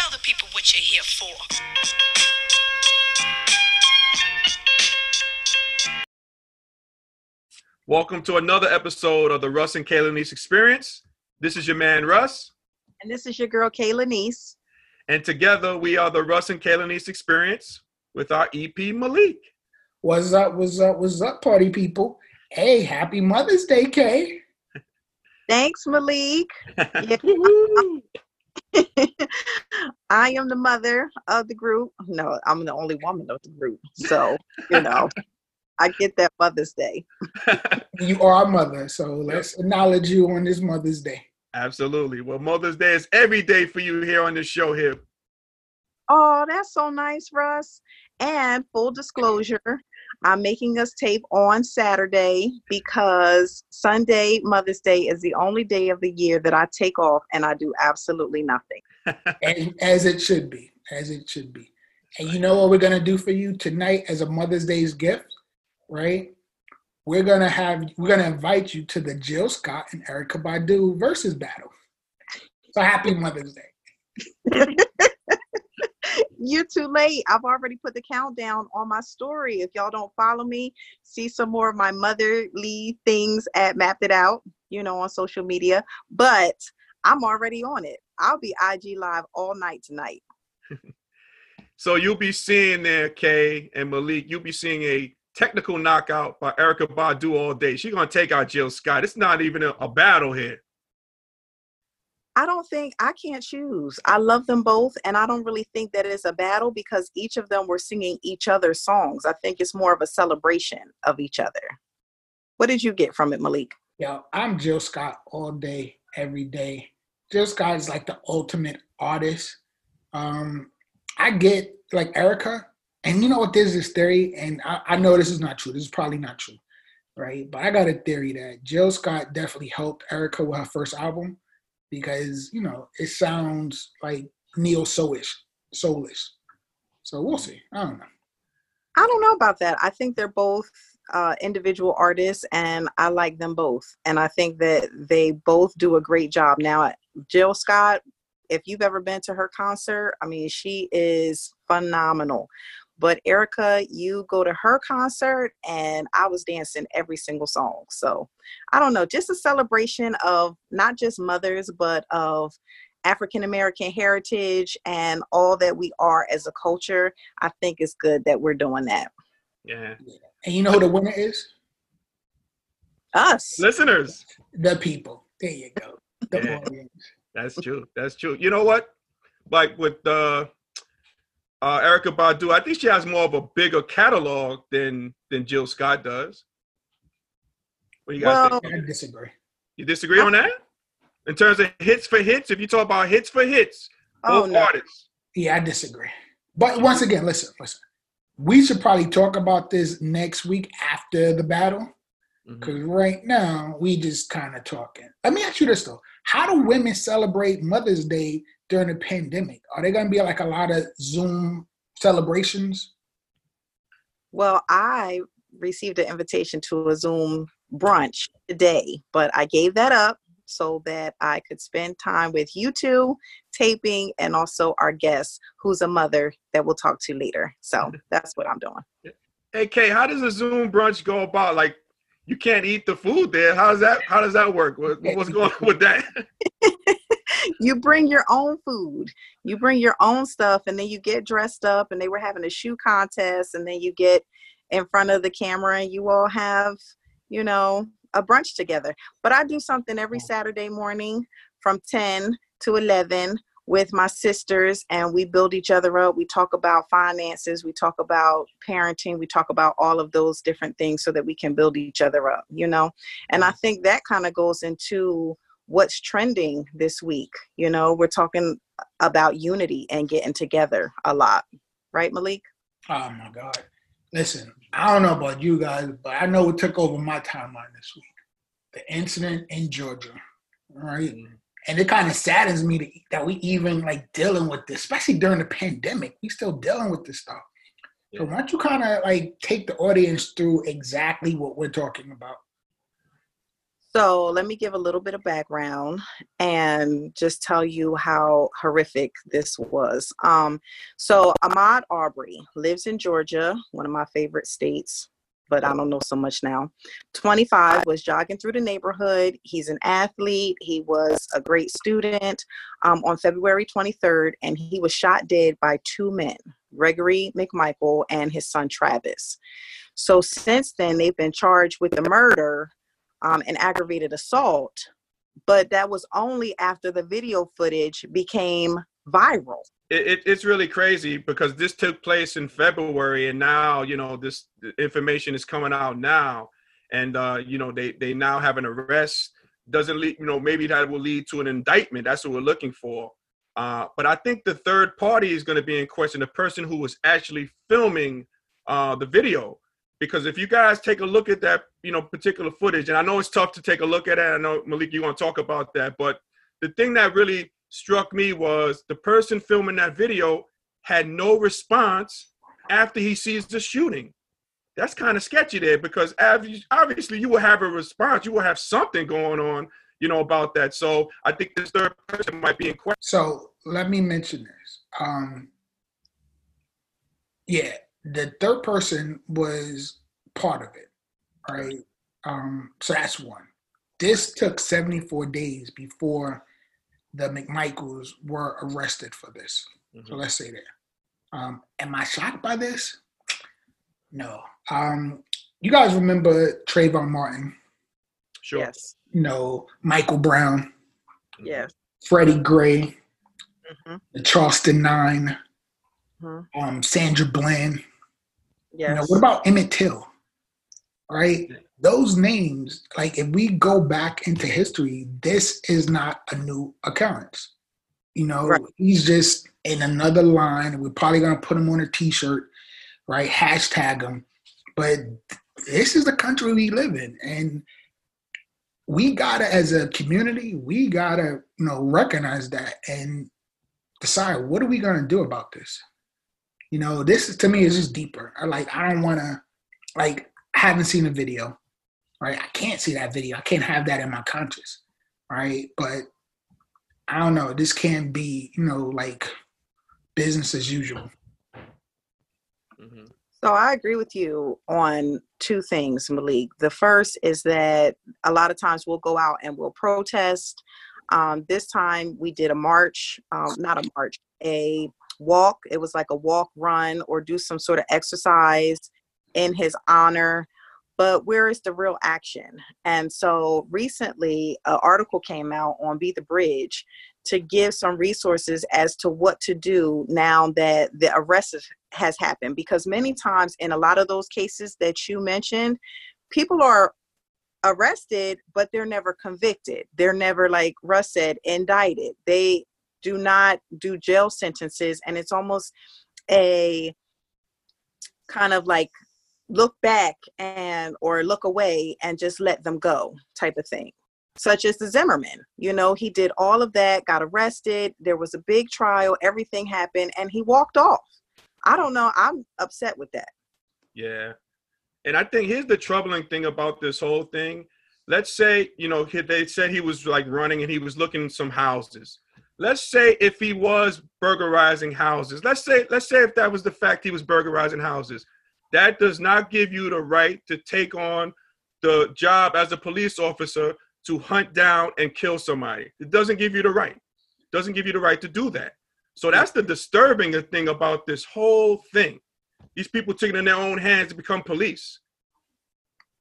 Tell the people what you're here for. Welcome to another episode of the Russ and Kayla Niece Experience. This is your man Russ, And this is your girl, Kayla Niece. and together we are the Russ and Kayla Niece Experience with our EP Malik. What's up? What's up? What's up, party people? Hey, happy Mother's Day, Kay. Thanks, Malik. Woo-hoo. I am the mother of the group. No, I'm the only woman of the group. So, you know, I get that Mother's Day. You are our mother, so let's acknowledge you on this Mother's Day. Absolutely. Well, Mother's Day is every day for you here on this show here. Oh, that's so nice, Russ. And full disclosure, I'm making us tape on Saturday because Sunday, Mother's Day, is the only day of the year that I take off and I do absolutely nothing. As, as it should be. As it should be. And you know what we're gonna do for you tonight as a Mother's Day's gift, right? We're gonna have we're gonna invite you to the Jill Scott and Erykah Badu versus battle. So happy Mother's Day. You're too late. I've already put the countdown on my story. If y'all don't follow me, see some more of my motherly things at Mapped It Out, you know, on social media. But I'm already on it. I'll be IG live all night tonight. So you'll be seeing there, Kay and Malik, you'll be seeing a technical knockout by Erykah Badu all day. She's gonna take out Jill Scott. It's not even a, a battle here. I don't think I can't choose. I love them both, and I don't really think that it's a battle because each of them were singing each other's songs. I think it's more of a celebration of each other. What did you get from it, Malik? Yeah, I'm Jill Scott all day, every day. Jill Scott is like the ultimate artist. Um, I get like Erykah, and you know what? There's this theory, and I, I know this is not true. This is probably not true, right? But I got a theory that Jill Scott definitely helped Erykah with her first album because you know it sounds like neo soulish, soulish. So we'll see. I don't know. I don't know about that. I think they're both uh, individual artists, and I like them both. And I think that they both do a great job. Now, Jill Scott, if you've ever been to her concert, I mean, she is phenomenal. But Erykah, you go to her concert, and I was dancing every single song. So I don't know, just a celebration of not just mothers, but of African American heritage and all that we are as a culture. I think it's good that we're doing that. Yeah. And you know who the winner is? Us. Listeners. The people. There you go. The Yeah. audience. That's true. That's true. You know what? Like with uh, uh, Erykah Badu, I think she has more of a bigger catalog than than Jill Scott does. What do you guys Well, think? I disagree. You disagree on that? In terms of hits for hits, if you talk about hits for hits, oh both no. artists. Yeah, I disagree. But once again, listen, listen. We should probably talk about this next week after the battle. Because mm-hmm. right now, we just kind of talking. Let me ask you this though. How do women celebrate Mother's Day during the pandemic? Are they gonna be like a lot of Zoom celebrations? Well, I received an invitation to a Zoom brunch today, but I gave that up so that I could spend time with you two taping and also our guest, who's a mother that we'll talk to later. So that's what I'm doing. Hey Kay, how does a Zoom brunch go about? Like, you can't eat the food there. How does that? How does that work? What, what's going on with that? you bring your own food you bring your own stuff and then you get dressed up and they were having a shoe contest and then you get in front of the camera and you all have you know a brunch together but i do something every oh. saturday morning from 10 to 11 with my sisters and we build each other up we talk about finances we talk about parenting we talk about all of those different things so that we can build each other up you know and i think that kind of goes into what's trending this week. You know, we're talking about unity and getting together a lot. Right, Malik? Oh my God. Listen, I don't know about you guys, but I know it took over my timeline this week. The incident in Georgia. All right. And it kind of saddens me to, that we even like dealing with this, especially during the pandemic. We still dealing with this stuff. So why don't you kind of like take the audience through exactly what we're talking about? So let me give a little bit of background and just tell you how horrific this was. Um, so Ahmaud Arbery lives in Georgia, one of my favorite states, but I don't know so much now. 25 was jogging through the neighborhood. He's an athlete. He was a great student um, on February 23rd, and he was shot dead by two men, Gregory McMichael and his son Travis. So since then, they've been charged with the murder um, and aggravated assault, but that was only after the video footage became viral. It, it, it's really crazy because this took place in February, and now you know this information is coming out now, and uh, you know they they now have an arrest. Doesn't lead, you know, maybe that will lead to an indictment. That's what we're looking for. Uh, but I think the third party is going to be in question, the person who was actually filming uh, the video because if you guys take a look at that, you know, particular footage, and I know it's tough to take a look at it. I know Malik, you want to talk about that, but the thing that really struck me was the person filming that video had no response after he sees the shooting. That's kind of sketchy there because obviously you will have a response, you will have something going on, you know, about that. So I think this third person might be in question. So let me mention this. Um, yeah, the third person was part of it, right? Um, so that's one. This took 74 days before the McMichaels were arrested for this. Mm-hmm. So let's say that. Um, am I shocked by this? No. Um, you guys remember Trayvon Martin? Sure. Yes. You know, Michael Brown. Yes. Freddie Gray. Mm-hmm. The Charleston 9 mm-hmm. um, Sandra Bland. Yes. You know, what about Emmett Till? Right? Those names, like if we go back into history, this is not a new occurrence. You know, right. he's just in another line. We're probably gonna put him on a t-shirt, right? Hashtag him. But this is the country we live in. And we gotta, as a community, we gotta, you know, recognize that and decide what are we gonna do about this. You know, this is to me is just deeper. I like I don't want to like I haven't seen a video, right? I can't see that video. I can't have that in my conscious, right? But I don't know. This can't be, you know, like business as usual. Mm-hmm. So I agree with you on two things, Malik. The first is that a lot of times we'll go out and we'll protest. Um, this time we did a march, um, not a march, a walk. It was like a walk, run, or do some sort of exercise in his honor. But where is the real action? And so recently, an article came out on Be the Bridge to give some resources as to what to do now that the arrest has happened. Because many times, in a lot of those cases that you mentioned, people are arrested, but they're never convicted. They're never, like Russ said, indicted. They do not do jail sentences and it's almost a kind of like look back and or look away and just let them go type of thing such as the zimmerman you know he did all of that got arrested there was a big trial everything happened and he walked off. I don't know i'm upset with that. Yeah and i think here's the troubling thing about this whole thing. Let's say you know they said he was like running and he was looking some houses. Let's say if he was burglarizing houses let's say let's say if that was the fact he was burglarizing houses that does not give you the right to take on the job as a police officer to hunt down and kill somebody. It doesn't give you the right. It doesn't give you the right to do that. So that's the disturbing thing about this whole thing. These people taking in their own hands to become police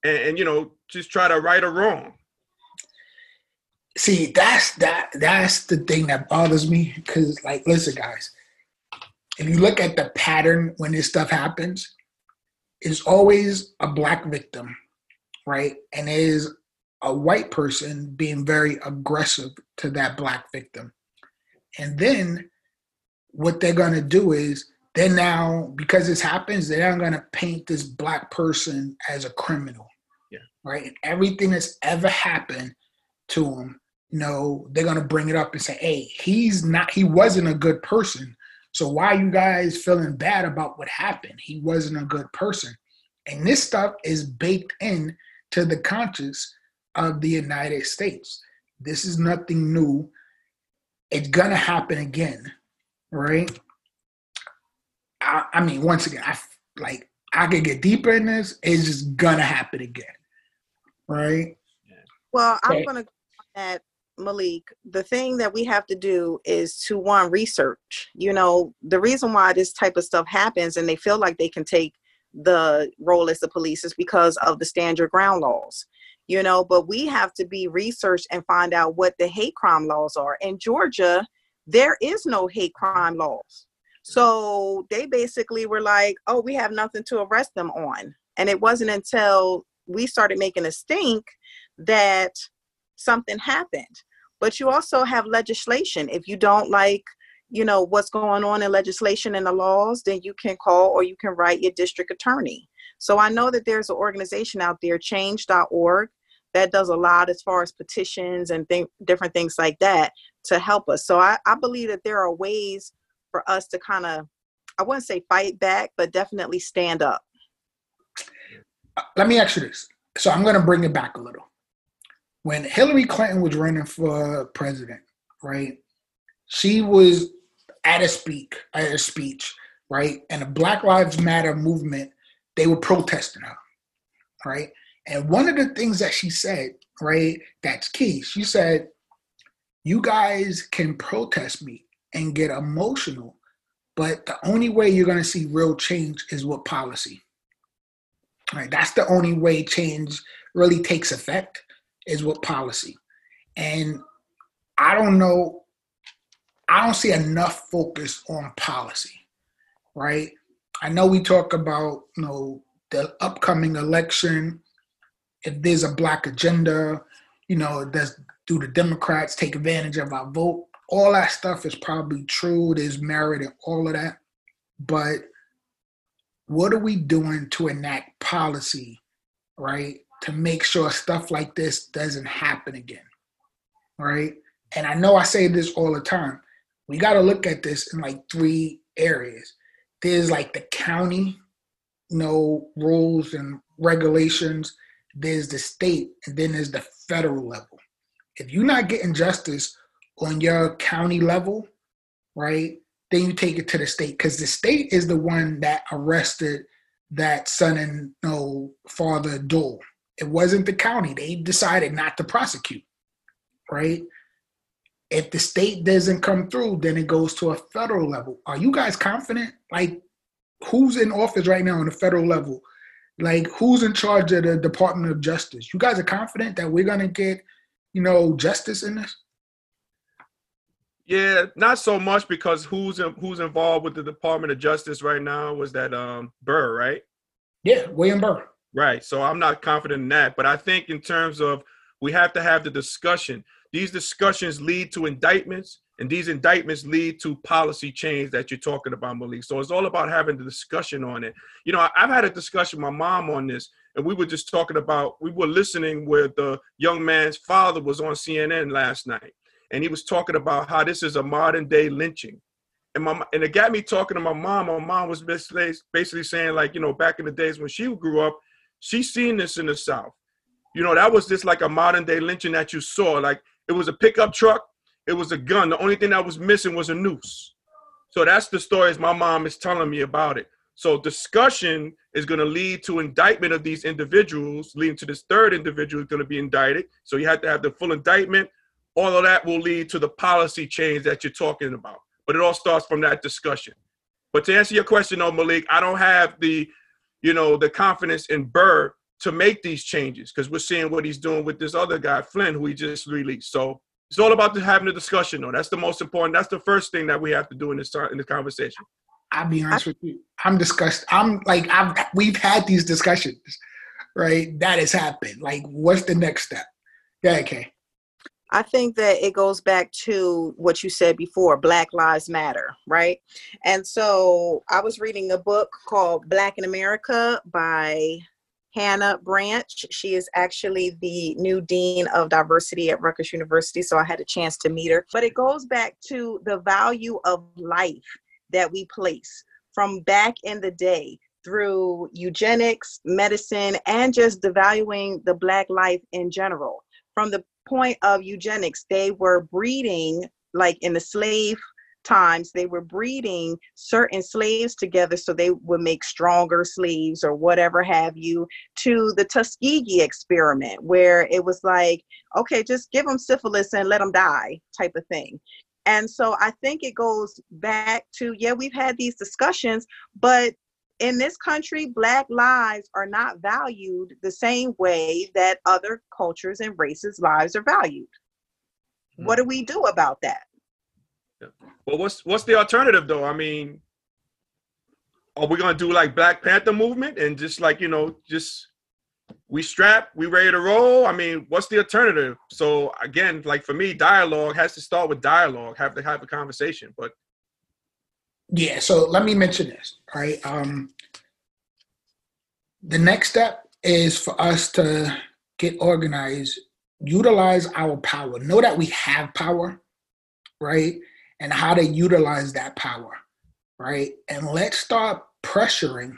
and, and you know just try to right or wrong. See that's that that's the thing that bothers me because like listen guys if you look at the pattern when this stuff happens it's always a black victim right and it is a white person being very aggressive to that black victim and then what they're going to do is then now because this happens they're not going to paint this black person as a criminal yeah. right and everything that's ever happened to him, you know, they're gonna bring it up and say, "Hey, he's not. He wasn't a good person. So why are you guys feeling bad about what happened? He wasn't a good person." And this stuff is baked in to the conscience of the United States. This is nothing new. It's gonna happen again, right? I, I mean, once again, I like I could get deeper in this. It's just gonna happen again, right? Well, I'm gonna go at Malik. The thing that we have to do is to one research. You know, the reason why this type of stuff happens, and they feel like they can take the role as the police is because of the stand your ground laws you know but we have to be researched and find out what the hate crime laws are in georgia there is no hate crime laws so they basically were like oh we have nothing to arrest them on and it wasn't until we started making a stink that something happened but you also have legislation. If you don't like you know what's going on in legislation and the laws then you can call or you can write your district attorney. So i know that there's an organization out there change.org that does a lot as far as petitions and th- different things like that to help us. So I, I believe that there are ways for us to kind of i wouldn't say fight back but definitely stand up. Uh, let me ask you this. So i'm going to bring it back a little when hillary clinton was running for president right she was at a speak at a speech, right? And the Black Lives Matter movement, they were protesting her, right? And one of the things that she said, right, that's key. She said, "You guys can protest me and get emotional, but the only way you're going to see real change is with policy." Right? That's the only way change really takes effect is with policy. And I don't know I don't see enough focus on policy, right? I know we talk about, you know, the upcoming election. If there's a black agenda, you know, does do the Democrats take advantage of our vote? All that stuff is probably true. There's merit in all of that. But what are we doing to enact policy, right? To make sure stuff like this doesn't happen again, right? And I know I say this all the time we got to look at this in like three areas. There's like the county, you know, rules and regulations. There's the state, and then there's the federal level. If you're not getting justice on your county level, right, then you take it to the state because the state is the one that arrested that son and know, father Doe. It wasn't the county. They decided not to prosecute, right? If the state doesn't come through, then it goes to a federal level. Are you guys confident? Like, who's in office right now on the federal level? Like, who's in charge of the Department of Justice? You guys are confident that we're gonna get, you know, justice in this? Yeah, not so much because who's in, who's involved with the Department of Justice right now was that um Barr, right? Yeah, William Barr. Right. So I'm not confident in that, but I think in terms of we have to have the discussion. These discussions lead to indictments, and these indictments lead to policy change that you're talking about, Malik. So it's all about having the discussion on it. You know, I've had a discussion with my mom on this, and we were just talking about, we were listening where the young man's father was on CNN last night, and he was talking about how this is a modern day lynching. And, my, and it got me talking to my mom. My mom was basically saying, like, you know, back in the days when she grew up, she seen this in the South. You know, that was just like a modern day lynching that you saw. Like it was a pickup truck. It was a gun. The only thing that was missing was a noose. So that's the stories my mom is telling me about it. So discussion is going to lead to indictment of these individuals, leading to this third individual is going to be indicted. So you have to have the full indictment. All of that will lead to the policy change that you're talking about. But it all starts from that discussion. But to answer your question, though, Malik, I don't have the, you know, the confidence in Barr to make these changes because we're seeing what he's doing with this other guy, Flynn, who he just released. So it's all about having a discussion, though. That's the most important. That's the first thing that we have to do in this in the conversation. I'll be honest with you. I'm disgusted. I'm like I've we've had these discussions, right? That has happened. Like, what's the next step? Yeah, okay. I think that it goes back to what you said before Black Lives Matter, right? And so I was reading a book called Black in America by Hannah Branch. She is actually the new dean of diversity at Rutgers University, so I had a chance to meet her. But it goes back to the value of life that we place from back in the day. through eugenics, medicine, and just devaluing the Black life in general. From the point of eugenics, they were breeding, like in the slave times, they were breeding certain slaves together so they would make stronger slaves or whatever have you, to the Tuskegee experiment, where it was like, okay, just give them syphilis and let them die type of thing. And so I think it goes back to, yeah, we've had these discussions, but in this country, Black lives are not valued the same way that other cultures and races' lives are valued. Mm-hmm. What do we do about that? Yeah. Well, what's what's the alternative though? I mean, are we gonna do like Black Panther movement and just like you know, just we strap, we ready to roll? I mean, what's the alternative? So again, like for me, dialogue has to start with dialogue, have to have a conversation. But yeah, so let me mention this. Right. Um, the next step is for us to get organized, utilize our power, know that we have power, right? And how to utilize that power, right? And let's start pressuring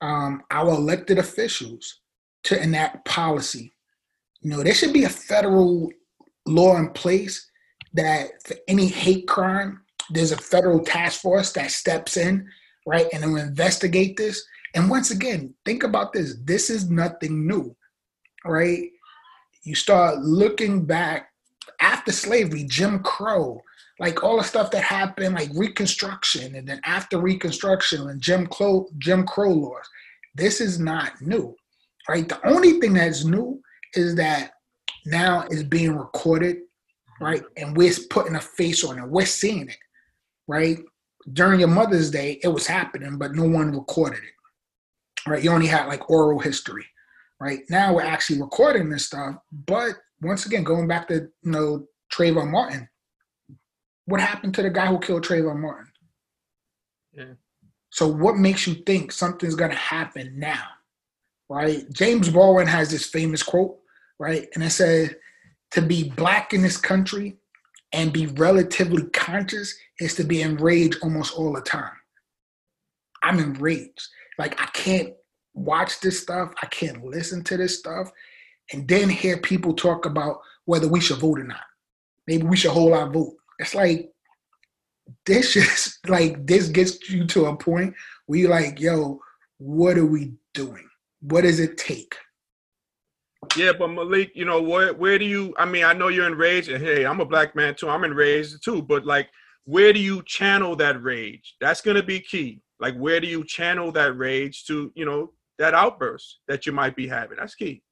um, our elected officials to enact policy. You know, there should be a federal law in place that for any hate crime, there's a federal task force that steps in, right, and will investigate this. And once again, think about this. This is nothing new, right? You start looking back after slavery, Jim Crow, like all the stuff that happened, like Reconstruction, and then after Reconstruction and Jim Crow, Jim Crow laws. This is not new, right? The only thing that's new is that now it's being recorded, right? And we're putting a face on it. We're seeing it right? During your Mother's Day, it was happening, but no one recorded it, right? You only had like oral history, right? Now we're actually recording this stuff, but once again, going back to you know Trayvon Martin, what happened to the guy who killed Trayvon Martin? Yeah. So what makes you think something's gonna happen now, right? James Baldwin has this famous quote, right? And it said, "To be black in this country and be relatively conscious is to be enraged almost all the time. I'm enraged. Like I can't watch this stuff, I can't listen to this stuff, and then hear people talk about whether we should vote or not. Maybe we should hold our vote. It's like this is like this gets you to a point where you're like, yo, what are we doing? What does it take? Yeah, but Malik, you know, where where do you? I mean, I know you're enraged, and hey, I'm a black man too. I'm enraged too. But like, where do you channel that rage? That's gonna be key. Like, where do you channel that rage to? You know, that outburst that you might be having. That's key.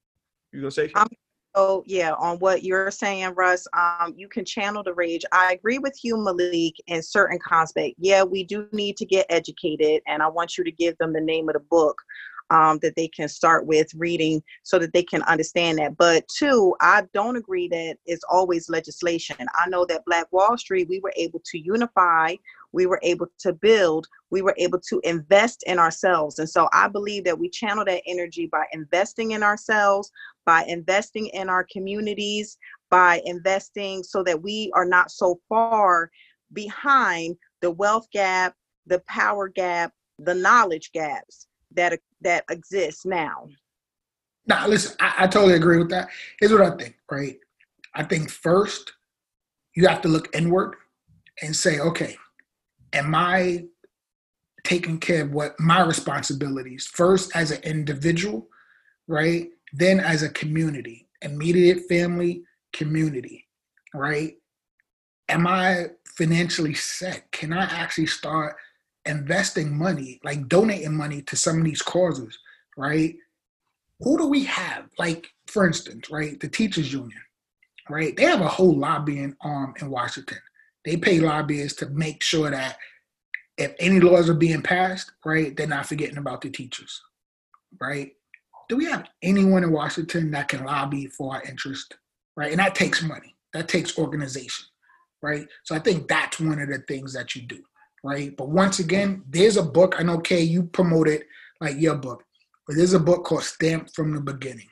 You gonna say? Um, oh yeah, on what you're saying, Russ. Um, you can channel the rage. I agree with you, Malik, in certain context. Yeah, we do need to get educated, and I want you to give them the name of the book um, that they can start with reading so that they can understand that. But two, I don't agree that it's always legislation. I know that Black Wall Street, we were able to unify, we were able to build, we were able to invest in ourselves. And so I believe that we channel that energy by investing in ourselves, by investing in our communities, by investing so that we are not so far behind the wealth gap, the power gap, the knowledge gaps that that exists now. Nah, listen, I, I totally agree with that. Here's what I think, right? I think first you have to look inward and say, okay, am I taking care of what my responsibilities first as an individual, right? Then as a community, immediate family, community, right? Am I financially set? Can I actually start investing money, like donating money to some of these causes, right? Who do we have? Like, for instance, right, the teachers union, right? They have a whole lobbying arm in Washington. They pay lobbyists to make sure that if any laws are being passed, right, they're not forgetting about the teachers, right? Do we have anyone in Washington that can lobby for our interest, right? And that takes money. That takes organization, right? So I think that's one of the things that you do right? But once again, there's a book. I know Kay, you promoted like your book, but there's a book called Stamped from the Beginning,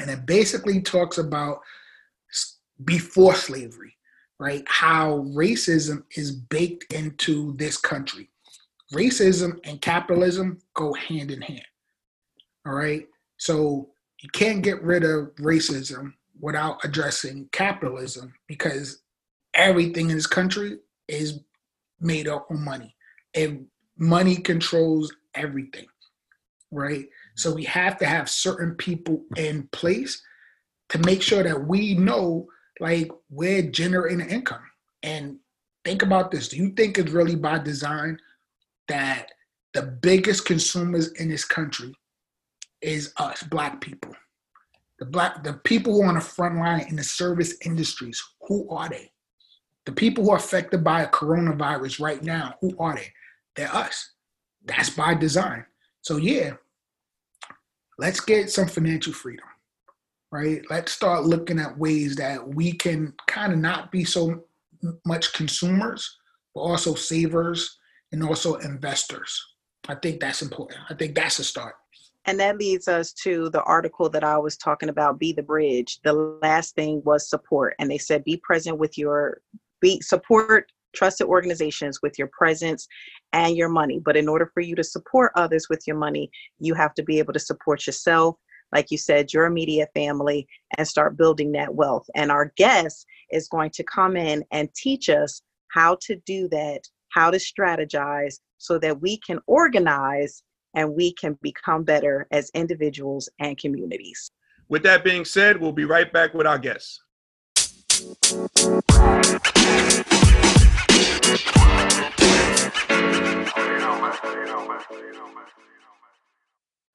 and it basically talks about before slavery, right? How racism is baked into this country. racism and capitalism go hand in hand. All right. So you can't get rid of racism without addressing capitalism because everything in this country is made up on money. And money controls everything. Right. So we have to have certain people in place to make sure that we know like we're generating income. And think about this. Do you think it's really by design that the biggest consumers in this country is us, black people? The black the people who are on the front line in the service industries, who are they? The people who are affected by a coronavirus right now, who are they? They're us. That's by design. So yeah, let's get some financial freedom right? Let's start looking at ways that we can kind of not be so much consumers, but also savers and also investors. I think that's important. I think that's a start. And that leads us to the article that I was talking about, Be the Bridge. The last thing was support. And they said, be present with your, be support trusted organizations with your presence and your money. But in order for you to support others with your money, you have to be able to support yourself like you said, your immediate family, and start building that wealth. And our guest is going to come in and teach us how to do that, how to strategize so that we can organize and we can become better as individuals and communities. With that being said, we'll be right back with our guests.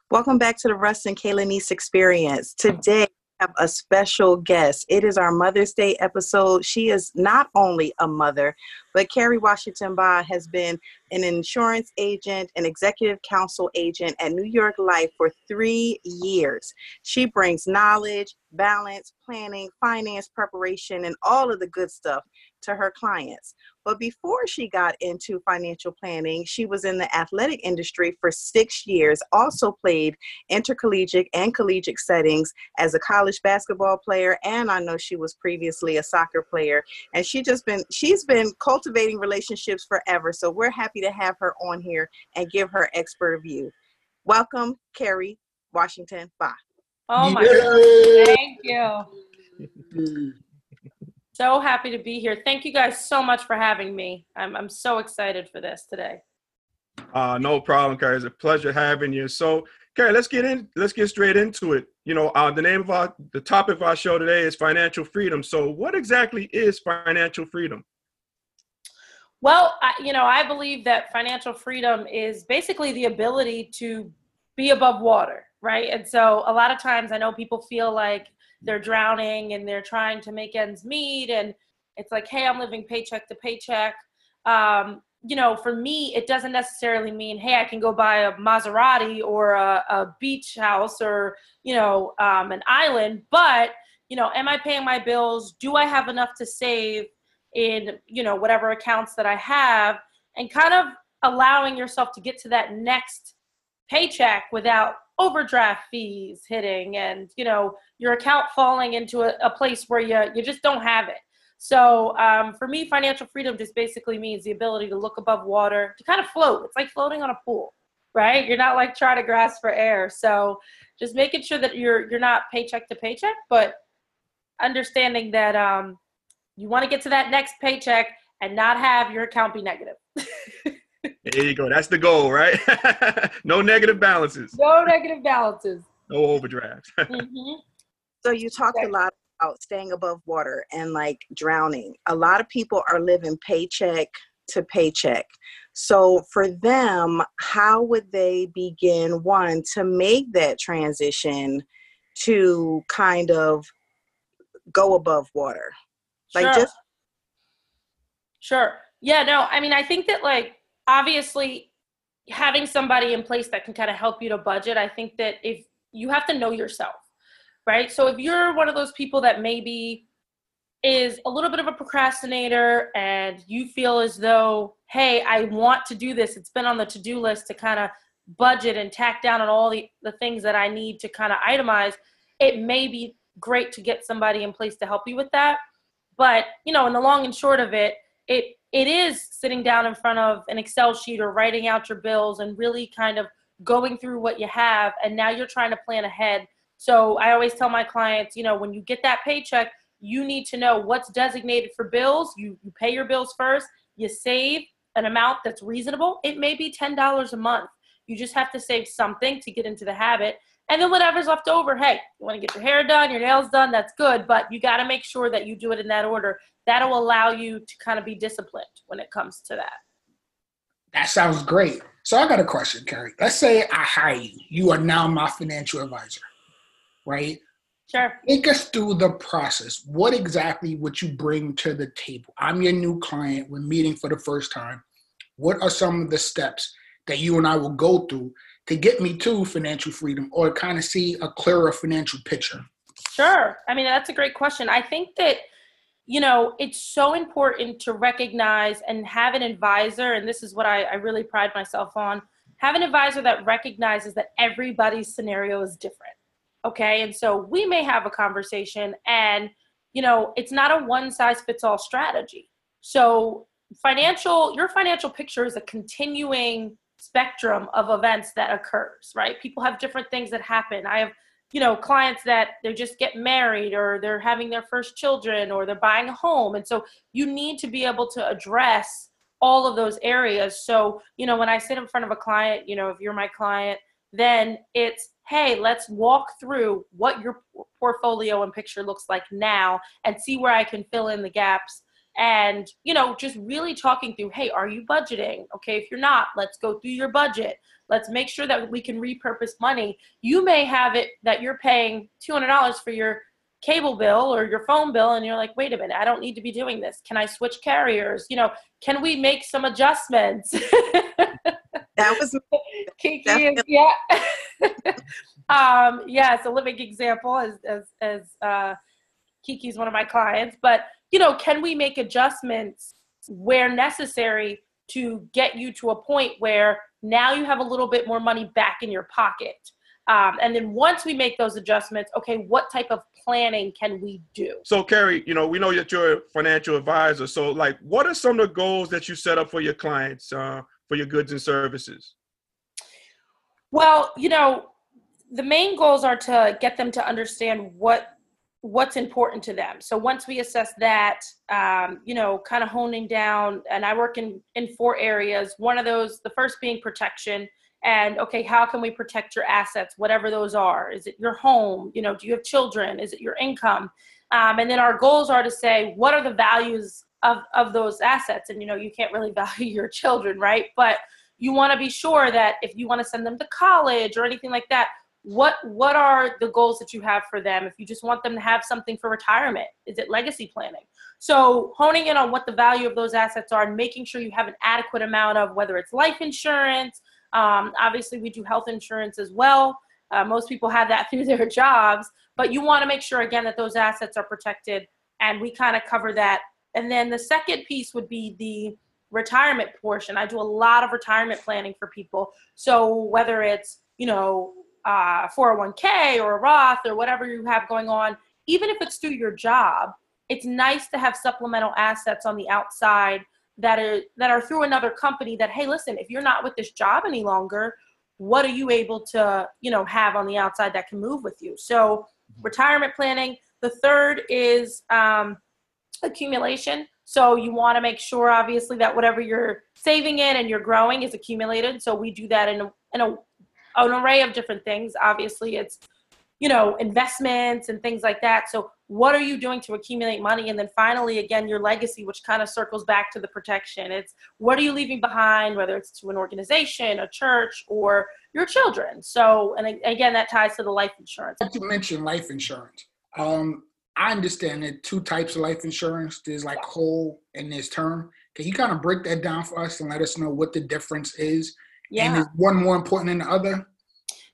Welcome back to the Russ and Kayla Nice Experience. Today, have a special guest. It is our Mother's Day episode. She is not only a mother, but Keri Washington-Bah has been an insurance agent, an executive council agent at New York Life for three years. She brings knowledge, balance, planning, finance preparation, and all of the good stuff to her clients. But before she got into financial planning, she was in the athletic industry for six years, also played intercollegiate and collegiate settings as a college basketball player. And I know she was previously a soccer player. And she just been, she's been cultivating relationships forever. So we're happy to have her on here and give her expert view. Welcome, Keri Washington. Bah. Oh my God. Thank you. So happy to be here. Thank you guys so much for having me. I'm, I'm so excited for this today. Uh, no problem, Keri. It's a pleasure having you. So, Keri, let's get in. Let's get straight into it. You know, uh, the name of our, the topic of our show today is financial freedom. So, what exactly is financial freedom? Well, I, you know, I believe that financial freedom is basically the ability to be above water, right? And so, a lot of times, I know people feel like they're drowning and they're trying to make ends meet and it's like hey i'm living paycheck to paycheck. Um, you know for me it doesn't necessarily mean hey i can go buy a maserati or a, a beach house or you know um, an island but you know am i paying my bills? Do i have enough to save in you know whatever accounts that i have? And kind of allowing yourself to get to that next paycheck without overdraft fees hitting and you know your account falling into a, a place where you you just don't have it. So um, for me financial freedom just basically means the ability to look above water to kind of float. It's like floating on a pool right? You're not like trying to grasp for air. So just making sure that you're you're not paycheck to paycheck but understanding that um, you want to get to that next paycheck and not have your account be negative There you go. That's the goal, right? no negative balances. No negative balances. No overdrafts. mm-hmm. So you talked a lot about staying above water and like drowning. A lot of people are living paycheck to paycheck. So for them, how would they begin one to make that transition to kind of go above water? Like sure. just Sure. Yeah, no, I mean I think that like obviously having somebody in place that can kind of help you to budget i think that if you have to know yourself right? So if you're one of those people that maybe is a little bit of a procrastinator and you feel as though hey i want to do this it's been on the to-do list to kind of budget and tack down on all the, the things that i need to kind of itemize it may be great to get somebody in place to help you with that. But you know in the long and short of it it it is sitting down in front of an Excel sheet or writing out your bills and really kind of going through what you have. And now you're trying to plan ahead. So I always tell my clients, you know, when you get that paycheck, you need to know what's designated for bills. You, you pay your bills first, you save an amount that's reasonable. It may be $10 a month. You just have to save something to get into the habit. And then whatever's left over, hey, you want to get your hair done, your nails done, that's good, but you got to make sure that you do it in that order. That'll allow you to kind of be disciplined when it comes to that. That sounds great. So I got a question, Keri. Let's say I hire you. You are now my financial advisor, right? Sure. Take us through the process. What exactly would you bring to the table? I'm your new client. We're meeting for the first time. What are some of the steps that you and I will go through to get me to financial freedom or kind of see a clearer financial picture? Sure. I mean, that's a great question. I think that, you know, it's so important to recognize and have an advisor, and this is what I, I really pride myself on have an advisor that recognizes that everybody's scenario is different. Okay. And so we may have a conversation, and, you know, it's not a one size fits all strategy. So, financial, your financial picture is a continuing spectrum of events that occurs, right? People have different things that happen. I have, you know, clients that they're just get married or they're having their first children or they're buying a home. And so you need to be able to address all of those areas. So, you know, when I sit in front of a client, you know, if you're my client, then it's, hey, let's walk through what your portfolio and picture looks like now and see where I can fill in the gaps and you know just really talking through hey are you budgeting? Okay if you're not let's go through your budget. Let's make sure that we can repurpose money. You may have it that you're paying $200 for your cable bill or your phone bill and you're like wait a minute i don't need to be doing this. Can i switch carriers? You know can we make some adjustments? That was Kiki is, yeah. Um yeah it's a living example as as as uh kiki's one of my clients but you know, can we make adjustments where necessary to get you to a point where now you have a little bit more money back in your pocket? Um, and then once we make those adjustments, okay, what type of planning can we do? So, Keri, you know, we know that you're a financial advisor. So, like, what are some of the goals that you set up for your clients uh, for your goods and services? Well, you know, the main goals are to get them to understand what what's important to them. So once we assess that, um, you know, kind of honing down, and I work in in four areas. One of those, the first being protection, and okay, how can we protect your assets, whatever those are? Is it your home? You know, do you have children? Is it your income? Um, and then our goals are to say what are the values of of those assets, and you know, you can't really value your children, right? But you want to be sure that if you want to send them to college or anything like that what what are the goals that you have for them if you just want them to have something for retirement? Is it legacy planning? So honing in on what the value of those assets are and making sure you have an adequate amount of whether it's life insurance um, obviously we do health insurance as well. Uh, most people have that through their jobs but you want to make sure again that those assets are protected and we kind of cover that. And then the second piece would be the retirement portion. I do a lot of retirement planning for people. So whether it's you know uh, 401k or a Roth or whatever you have going on, even if it's through your job, it's nice to have supplemental assets on the outside that are that are through another company that hey listen if you're not with this job any longer what are you able to you know have on the outside that can move with you? So mm-hmm. retirement planning the third is um, accumulation. So you want to make sure obviously that whatever you're saving in and you're growing is accumulated. So we do that in a, in a an array of different things. Obviously, it's you know investments and things like that. So what are you doing to accumulate money? And then finally, again, your legacy, which kind of circles back to the protection. It's what are you leaving behind, whether it's to an organization, a church, or your children. So, and again, that ties to the life insurance. You mentioned life insurance. Um, I understand that two types of life insurance. There's like whole and there's term. Can you kind of break that down for us and let us know what the difference is yeah. And is one more important than the other?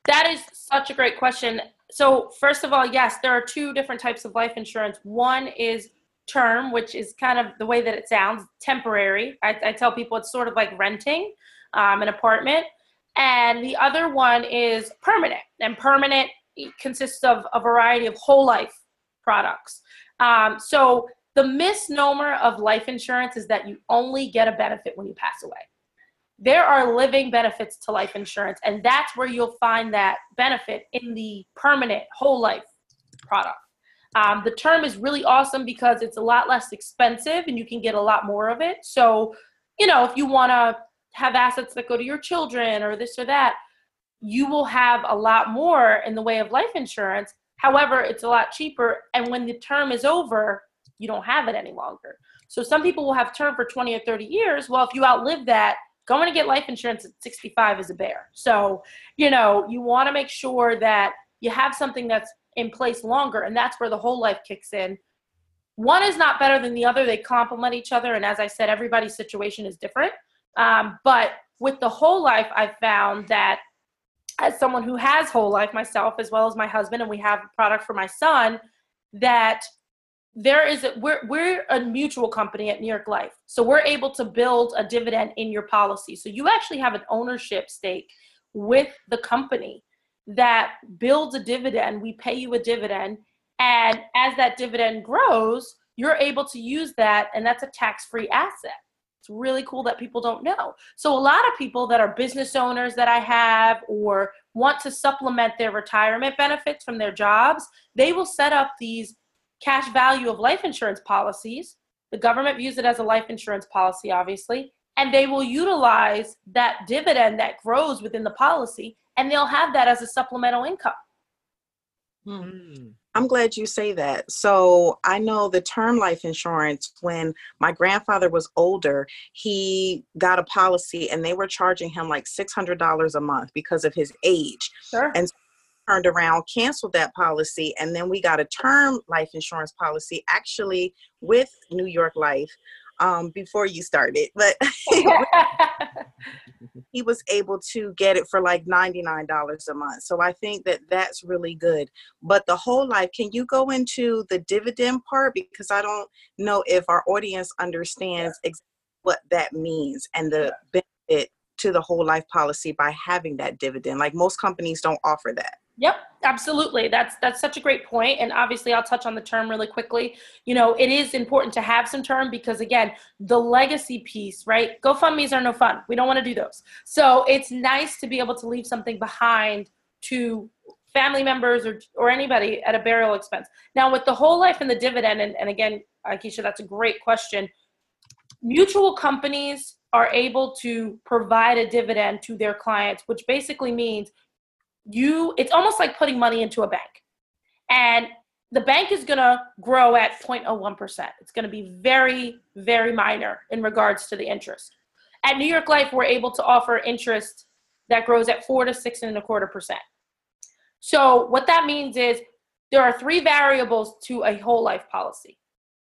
That is such a great question. So, first of all, yes, there are two different types of life insurance. One is term, which is kind of the way that it sounds, temporary. I, I tell people it's sort of like renting um, an apartment. And the other one is permanent. And permanent consists of a variety of whole life products. Um, so, the misnomer of life insurance is that you only get a benefit when you pass away. There are living benefits to life insurance, and that's where you'll find that benefit in the permanent whole life product. Um, the term is really awesome because it's a lot less expensive and you can get a lot more of it. So, you know, if you want to have assets that go to your children or this or that, you will have a lot more in the way of life insurance. However, it's a lot cheaper. And when the term is over, you don't have it any longer. So some people will have term for 20 or 30 years. Well, if you outlive that, going to get life insurance at 65 is a bear. So, you know, you want to make sure that you have something that's in place longer. And that's where the whole life kicks in. One is not better than the other, they complement each other. And as I said, everybody's situation is different. Um, but with the whole life, I've found that as someone who has whole life myself, as well as my husband, and we have a product for my son, that there is a, we're we're a mutual company at New York Life, so we're able to build a dividend in your policy. So you actually have an ownership stake with the company that builds a dividend. We pay you a dividend, and as that dividend grows, you're able to use that, and that's a tax-free asset. It's really cool that people don't know. So, a lot of people that are business owners that I have or want to supplement their retirement benefits from their jobs, they will set up these cash value of life insurance policies. The government views it as a life insurance policy, obviously, and they will utilize that dividend that grows within the policy and they'll have that as a supplemental income. Hmm. I'm glad you say that. So I know the term life insurance, when my grandfather was older, he got a policy and they were charging him like $600 a month because of his age. Sure. And turned around, canceled that policy, and then we got a term life insurance policy actually with New York Life um, before you started. But he was able to get it for like $99 a month. So I think that that's really good. But the whole life, can you go into the dividend part? Because I don't know if our audience understands exactly what that means and the benefit to the whole life policy by having that dividend. Like most companies don't offer that. Yep, absolutely. That's that's such a great point. And obviously I'll touch on the term really quickly. You know, it is important to have some term because again, the legacy piece, right? GoFundMe's are no fun. We don't want to do those. So it's nice to be able to leave something behind to family members or or anybody at a burial expense. Now with the whole life and the dividend, and, and again, Akeisha, that's a great question. Mutual companies are able to provide a dividend to their clients, which basically means you it's almost like putting money into a bank. And the bank is going to grow at 0.01% it's going to be very very minor in regards to the interest. At new york life we're able to offer interest that grows at 4 to 6 and a quarter percent. So what that means is there are three variables to a whole life policy.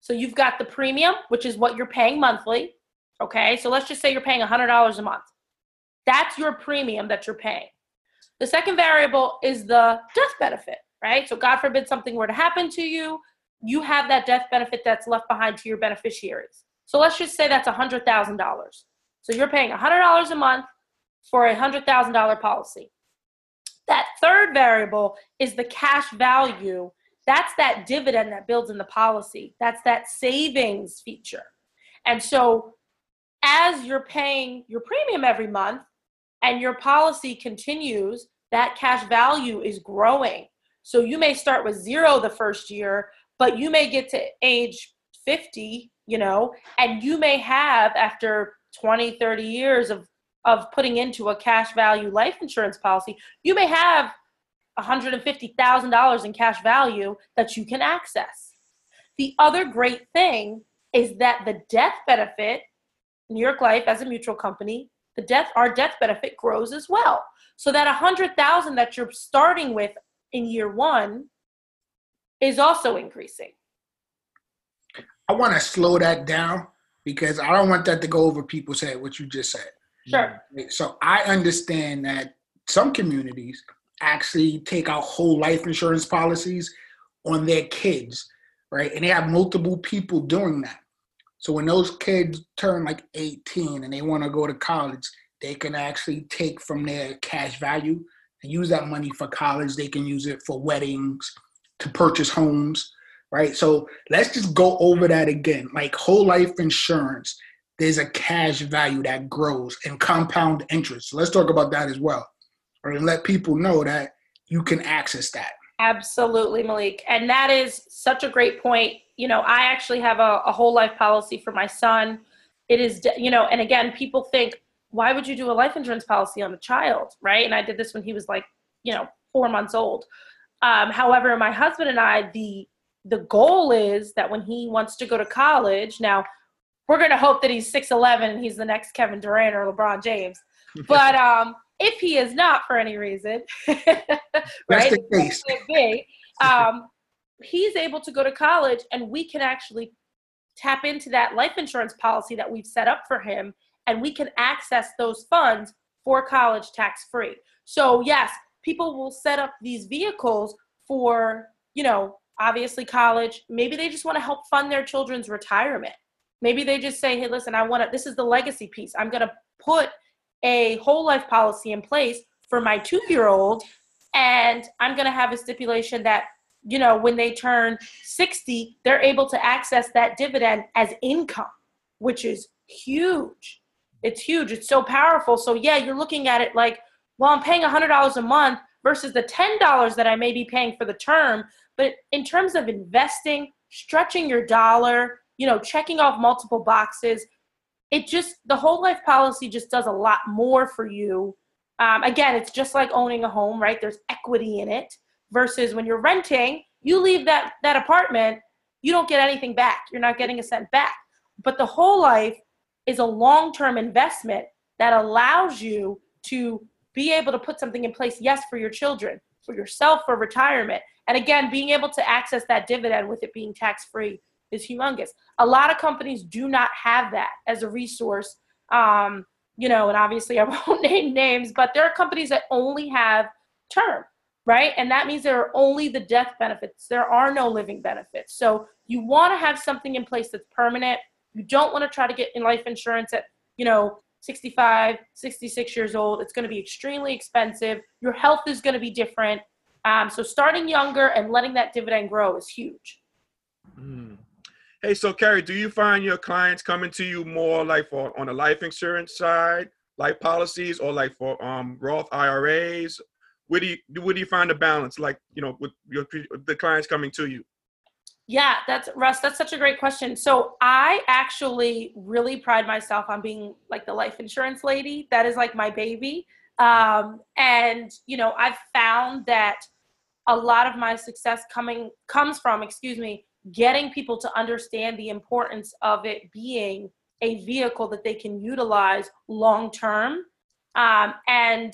So you've got the premium which is what you're paying monthly okay? So let's just say you're paying $100 a month. That's your premium that you're paying the second variable is the death benefit, right? So, God forbid something were to happen to you, you have that death benefit that's left behind to your beneficiaries. So, let's just say that's $100,000. So, you're paying $100 a month for a $100,000 policy. That third variable is the cash value. That's that dividend that builds in the policy. That's that savings feature. And so, as you're paying your premium every month, and your policy continues, that cash value is growing. So you may start with zero the first year, but you may get to age 50, you know, and you may have after 20, 30 years of of putting into a cash value life insurance policy, you may have $150,000 in cash value that you can access. The other great thing is that the death benefit, New York Life as a mutual company, the death our death benefit grows as well. So that a hundred thousand that you're starting with in year one is also increasing. I want to slow that down because I don't want that to go over people's head. What you just said. Sure. So I understand that some communities actually take out whole life insurance policies on their kids, right? And they have multiple people doing that. So when those kids turn like 18 and they want to go to college, they can actually take from their cash value and use that money for college. They can use it for weddings, to purchase homes, right? So let's just go over that again. Like whole life insurance, there's a cash value that grows and compound interest. So let's talk about that as well, or And let people know that you can access that. Absolutely, Malik. And that is such a great point. You know, I actually have a, a whole life policy for my son. It is, you know, and again, people think, why would you do a life insurance policy on a child, right? And I did this when he was like, you know, four months old. Um, however, my husband and I, the the goal is that when he wants to go to college, now we're going to hope that he's 6'11 and he's the next Kevin Durant or LeBron James. But um, if he is not for any reason, right? That's the case. Be, um, he's able to go to college and we can actually tap into that life insurance policy that we've set up for him and we can access those funds for college tax free. So, yes, people will set up these vehicles for, you know, obviously college. Maybe they just want to help fund their children's retirement. Maybe they just say, hey, listen, I want to, this is the legacy piece. I'm going to put a whole life policy in place for my two year old, and I'm going to have a stipulation that, you know, when they turn 60, they're able to access that dividend as income, which is huge. It's huge. It's so powerful. So, yeah, you're looking at it like, well, I'm paying $100 a month versus the $10 that I may be paying for the term. But in terms of investing, stretching your dollar, you know, checking off multiple boxes, it just, the whole life policy just does a lot more for you. Um, again, it's just like owning a home, right? There's equity in it versus when you're renting, you leave that, that apartment, you don't get anything back. You're not getting a cent back. But the whole life is a long term investment that allows you to be able to put something in place, yes, for your children, for yourself, for retirement. And again, being able to access that dividend with it being tax free is humongous. A lot of companies do not have that as a resource. Um, you know, and obviously I won't name names, but there are companies that only have term, right? And that means there are only the death benefits. There are no living benefits. So you want to have something in place that's permanent. You don't want to try to get in life insurance at, you know, 65, 66 years old. It's going to be extremely expensive. Your health is going to be different. Um, so starting younger and letting that dividend grow is huge. Mm. Hey, so Keri, do you find your clients coming to you more like for on the life insurance side, life policies, or like for um, Roth IRAs? Where do you where do you find a balance? Like you know, with your the clients coming to you. Yeah, that's Russ. That's such a great question. So I actually really pride myself on being like the life insurance lady. That is like my baby. Um, and you know, I've found that a lot of my success coming comes from, excuse me, getting people to understand the importance of it being a vehicle that they can utilize long term. Um, and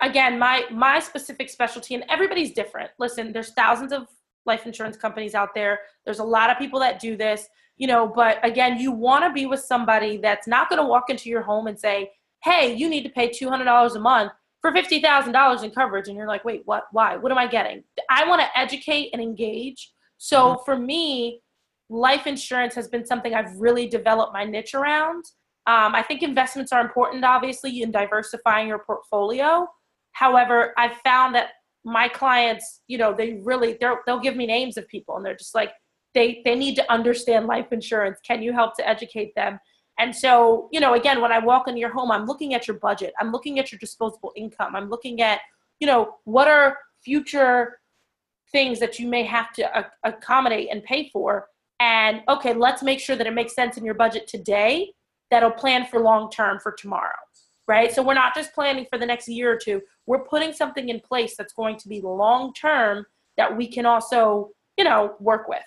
again, my my specific specialty, and everybody's different. Listen, there's thousands of life insurance companies out there. There's a lot of people that do this, you know, but again, you want to be with somebody that's not going to walk into your home and say, "Hey, you need to pay $200 a month for $50,000 in coverage." And you're like, "Wait, what? Why? What am I getting?" I want to educate and engage. So mm-hmm. for me, life insurance has been something I've really developed my niche around. Um, I think investments are important, obviously, in diversifying your portfolio. However, I've found that my clients, you know, they really they'll give me names of people, and they're just like they they need to understand life insurance. Can you help to educate them? And so, you know, again, when I walk into your home, I'm looking at your budget. I'm looking at your disposable income. I'm looking at, you know, what are future things that you may have to accommodate and pay for. And okay, let's make sure that it makes sense in your budget today that'll plan for long term for tomorrow right? So we're not just planning for the next year or two. We're putting something in place that's going to be long term that we can also, you know, work with.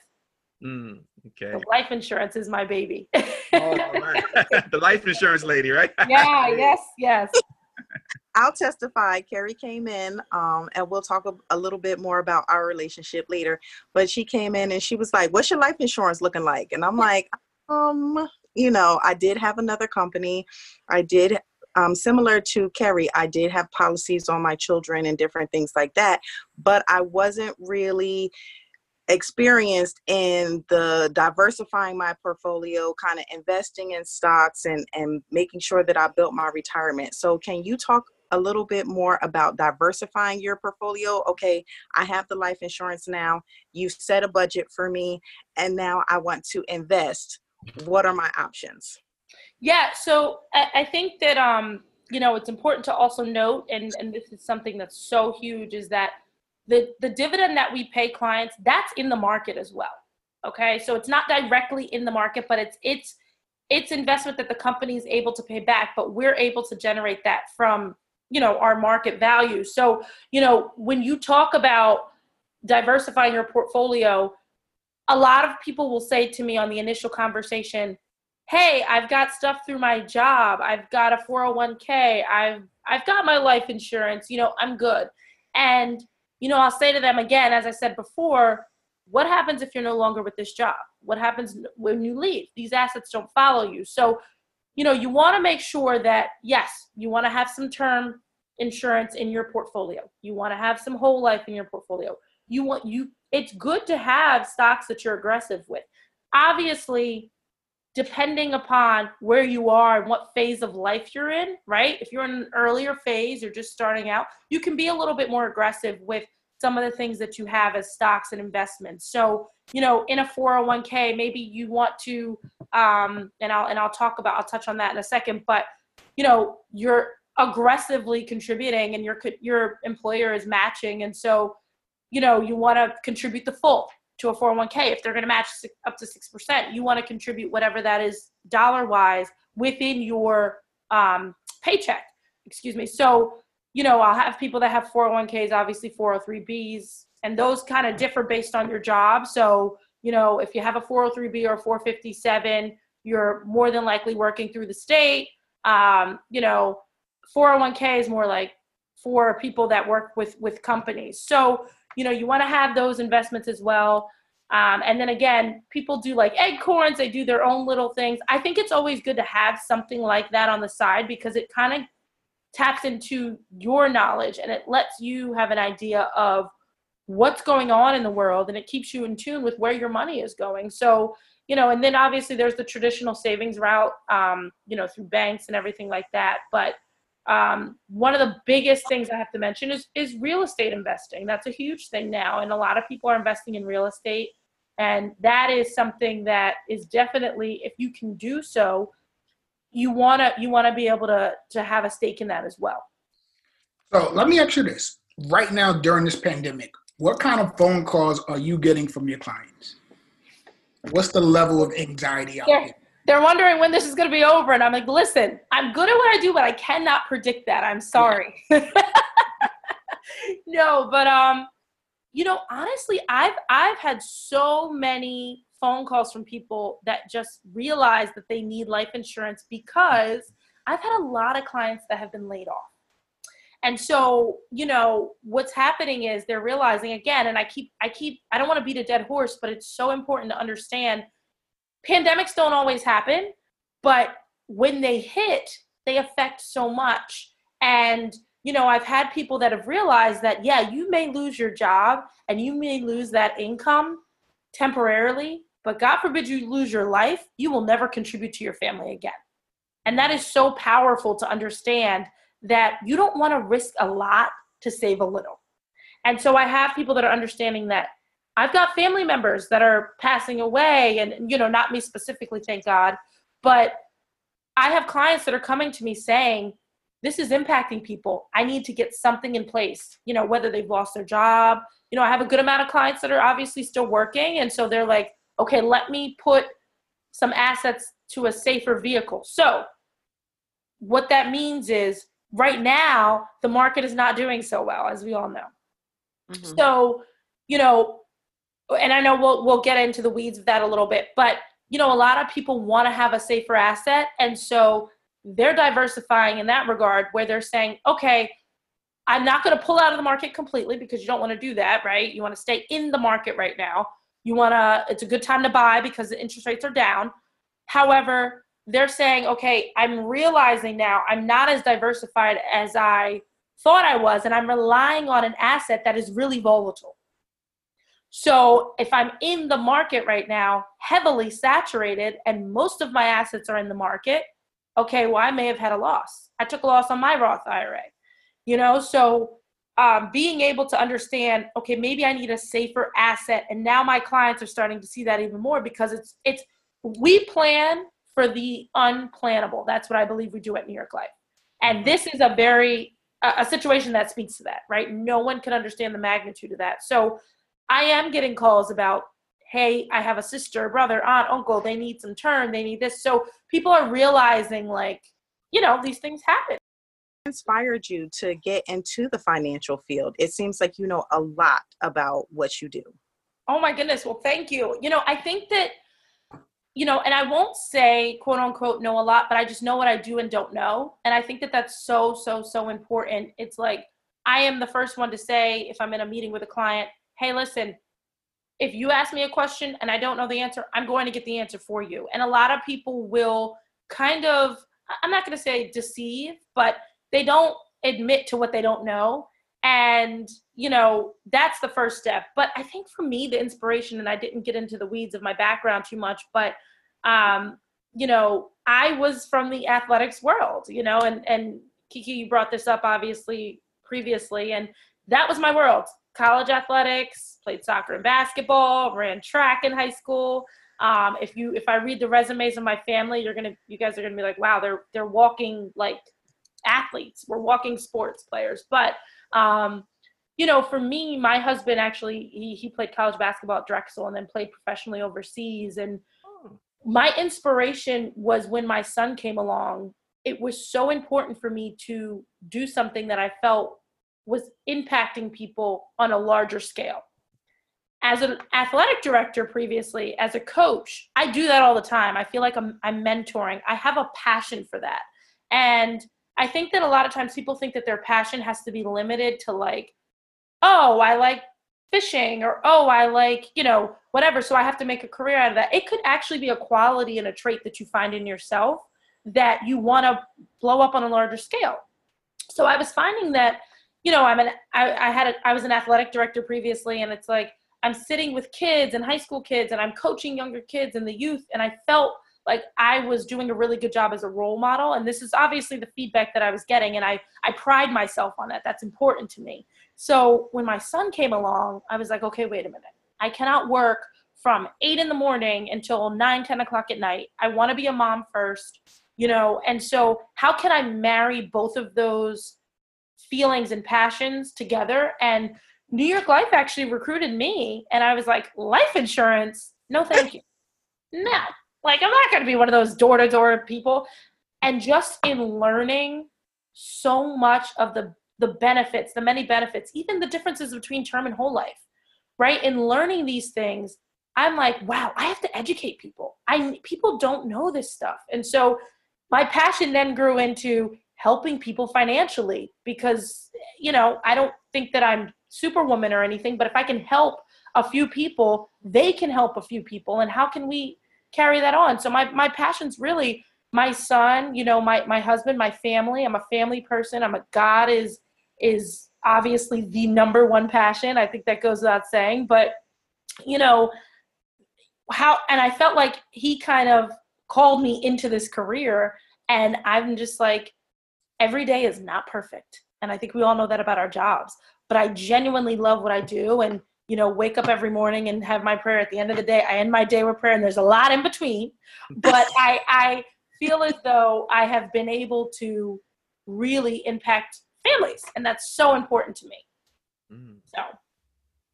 Mm, okay. The life insurance is my baby. oh, the life insurance lady, right? yeah, yes, yes. I'll testify. Keri came in, um, and we'll talk a, a, little bit more about our relationship later. But she came in and she was like, "What's your life insurance looking like?" And I'm like, "Um, you know, I did have another company. I did um, similar to Keri, I did have policies on my children and different things like that, but I wasn't really experienced in the diversifying my portfolio, kind of investing in stocks and, and making sure that I built my retirement. So, can you talk a little bit more about diversifying your portfolio. Okay, I have the life insurance now. You set a budget for me, and now I want to invest. What are my options? Yeah, so I, I think that um, you know it's important to also note, and and this is something that's so huge, is that the the dividend that we pay clients that's in the market as well. Okay, so it's not directly in the market, but it's it's it's investment that the company is able to pay back, but we're able to generate that from you know our market value. So you know when you talk about diversifying your portfolio, a lot of people will say to me on the initial conversation, "Hey, I've got stuff through my job. I've got a 401k. I've I've got my life insurance. You know, I'm good." And you know, I'll say to them again, as I said before, what happens if you're no longer with this job? What happens when you leave? These assets don't follow you. So, you know, you want to make sure that, yes, you want to have some term insurance in your portfolio. You want to have some whole life in your portfolio. You want you it's good to have stocks that you're aggressive with. Obviously, depending upon where you are and what phase of life you're in, right? If you're in an earlier phase, you're just starting out, you can be a little bit more aggressive with some of the things that you have as stocks and investments. So, you know, in a 401k, maybe you want to, um, and I'll and I'll talk about I'll touch on that in a second. But you know, you're aggressively contributing, and your your employer is matching, and so, you know, you want to contribute the full to a 401k. If they're going to match up to six percent, you want to contribute whatever that is dollar wise within your um, paycheck. Excuse me. So you know, I'll have people that have 401ks, obviously 403bs, and those kind of differ based on your job. So, you know, if you have a 403b or 457, you're more than likely working through the state. Um, you know, 401k is more like for people that work with with companies. So, you know, you want to have those investments as well. Um, and then again, people do like Acorns, they do their own little things. I think it's always good to have something like that on the side because it kind of taps into your knowledge and it lets you have an idea of what's going on in the world and it keeps you in tune with where your money is going so you know and then obviously there's the traditional savings route um, you know through banks and everything like that but um, one of the biggest things i have to mention is is real estate investing. That's a huge thing now and a lot of people are investing in real estate and that is something that is definitely if you can do so you want to you want to be able to to have a stake in that as well. So let me ask you this. Right now during this pandemic what kind of phone calls are you getting from your clients? What's the level of anxiety out they're, they're wondering when this is going to be over and i'm like listen i'm good at what i do but i cannot predict that i'm sorry yeah. no but um you know honestly i've i've had so many phone calls from people that just realize that they need life insurance because I've had a lot of clients that have been laid off. And so, you know, what's happening is they're realizing again, and I keep, I keep, I don't want to beat a dead horse, but it's so important to understand pandemics don't always happen, but when they hit, they affect so much. And, you know, I've had people that have realized that, yeah, you may lose your job and you may lose that income temporarily, but God forbid you lose your life, you will never contribute to your family again. And that is so powerful to understand that you don't want to risk a lot to save a little. And so I have people that are understanding that I've got family members that are passing away, and, you know, not me specifically, thank God, but I have clients that are coming to me saying, this is impacting people. I need to get something in place, you know, whether they've lost their job. You know, I have a good amount of clients that are obviously still working. And so they're like, okay, let me put some assets to a safer vehicle. So, what that means is right now, the market is not doing so well, as we all know. Mm-hmm. So, you know, and I know we'll we'll get into the weeds of that a little bit, but you know, a lot of people want to have a safer asset, and so they're diversifying in that regard, where they're saying, okay, I'm not going to pull out of the market completely because you don't want to do that, right? You want to stay in the market right now. You want to, it's a good time to buy because the interest rates are down. However, they're saying, okay, I'm realizing now I'm not as diversified as I thought I was, and I'm relying on an asset that is really volatile. So if I'm in the market right now, heavily saturated, and most of my assets are in the market, okay, well, I may have had a loss. I took a loss on my Roth IRA. you know? So um, being able to understand okay maybe i need a safer asset and now my clients are starting to see that even more because it's it's we plan for the unplannable. That's what i believe we do at new york life. And this is a very a situation that speaks to that right? No one can understand the magnitude of that. So i am getting calls about hey i have a sister brother aunt uncle they need some term they need this so people are realizing like you know these things happen inspired you to get into the financial field? It seems like you know a lot about what you do. Oh my goodness. Well, thank you. You know, I think that, you know, and I won't say quote unquote know a lot, but I just know what I do and don't know. And I think that that's so, so, so important. It's like, I am the first one to say, if I'm in a meeting with a client, hey, listen, if you ask me a question and I don't know the answer, I'm going to get the answer for you. And a lot of people will kind of, I'm not going to say deceive, but they don't admit to what they don't know. And you know that's the first step. But i think for me the inspiration and i didn't get into the weeds of my background too much but um you know i was from the athletics world you know and and kiki you brought this up obviously previously and that was my world college athletics played soccer and basketball ran track in high school. Um, if you if i read the resumes of my family you're gonna you guys are gonna be like wow they're they're walking like athletes. We're walking sports players. But um, you know for me my husband actually he, he played college basketball at drexel and then played professionally overseas. And my inspiration was when my son came along. It was so important for me to do something that i felt was impacting people on a larger scale as an athletic director previously as a coach i do that all the time i feel like i'm, I'm mentoring i have a passion for that and I think that a lot of times people think that their passion has to be limited to like, oh, I like fishing or oh, I like, you know, whatever. So I have to make a career out of that. It could actually be a quality and a trait that you find in yourself that you want to blow up on a larger scale. So I was finding that, you know, I'm an I, I had a, I was an athletic director previously, and it's like I'm sitting with kids and high school kids, and I'm coaching younger kids and the youth, and I felt like I was doing a really good job as a role model. And this is obviously the feedback that I was getting. And I, I pride myself on that. That's important to me. So when my son came along, I was like, okay, wait a minute. I cannot work from eight in the morning until nine, 10 o'clock at night. I want to be a mom first, you know? And so how can I marry both of those feelings and passions together? And New York Life actually recruited me. And I was like, life insurance? No, thank you. No, like, I'm not going to be one of those door to door people. And just in learning so much of the the benefits, the many benefits, even the differences between term and whole life, right? In learning these things, I'm like, wow, I have to educate people. I people don't know this stuff. And so my passion then grew into helping people financially because you know, I don't think that I'm superwoman or anything, but if I can help a few people, they can help a few people and how can we carry that on. So my my passion's really my son, you know, my my husband, my family. I'm a family person. I'm a God is is obviously the number one passion. I think that goes without saying, but you know, how and I felt like he kind of called me into this career and I'm just like every day is not perfect. And I think we all know that about our jobs, but I genuinely love what I do and you know, wake up every morning and have my prayer at the end of the day. I end my day with prayer, and there's a lot in between. But I, I feel as though I have been able to really impact families, and that's so important to me. Mm. So.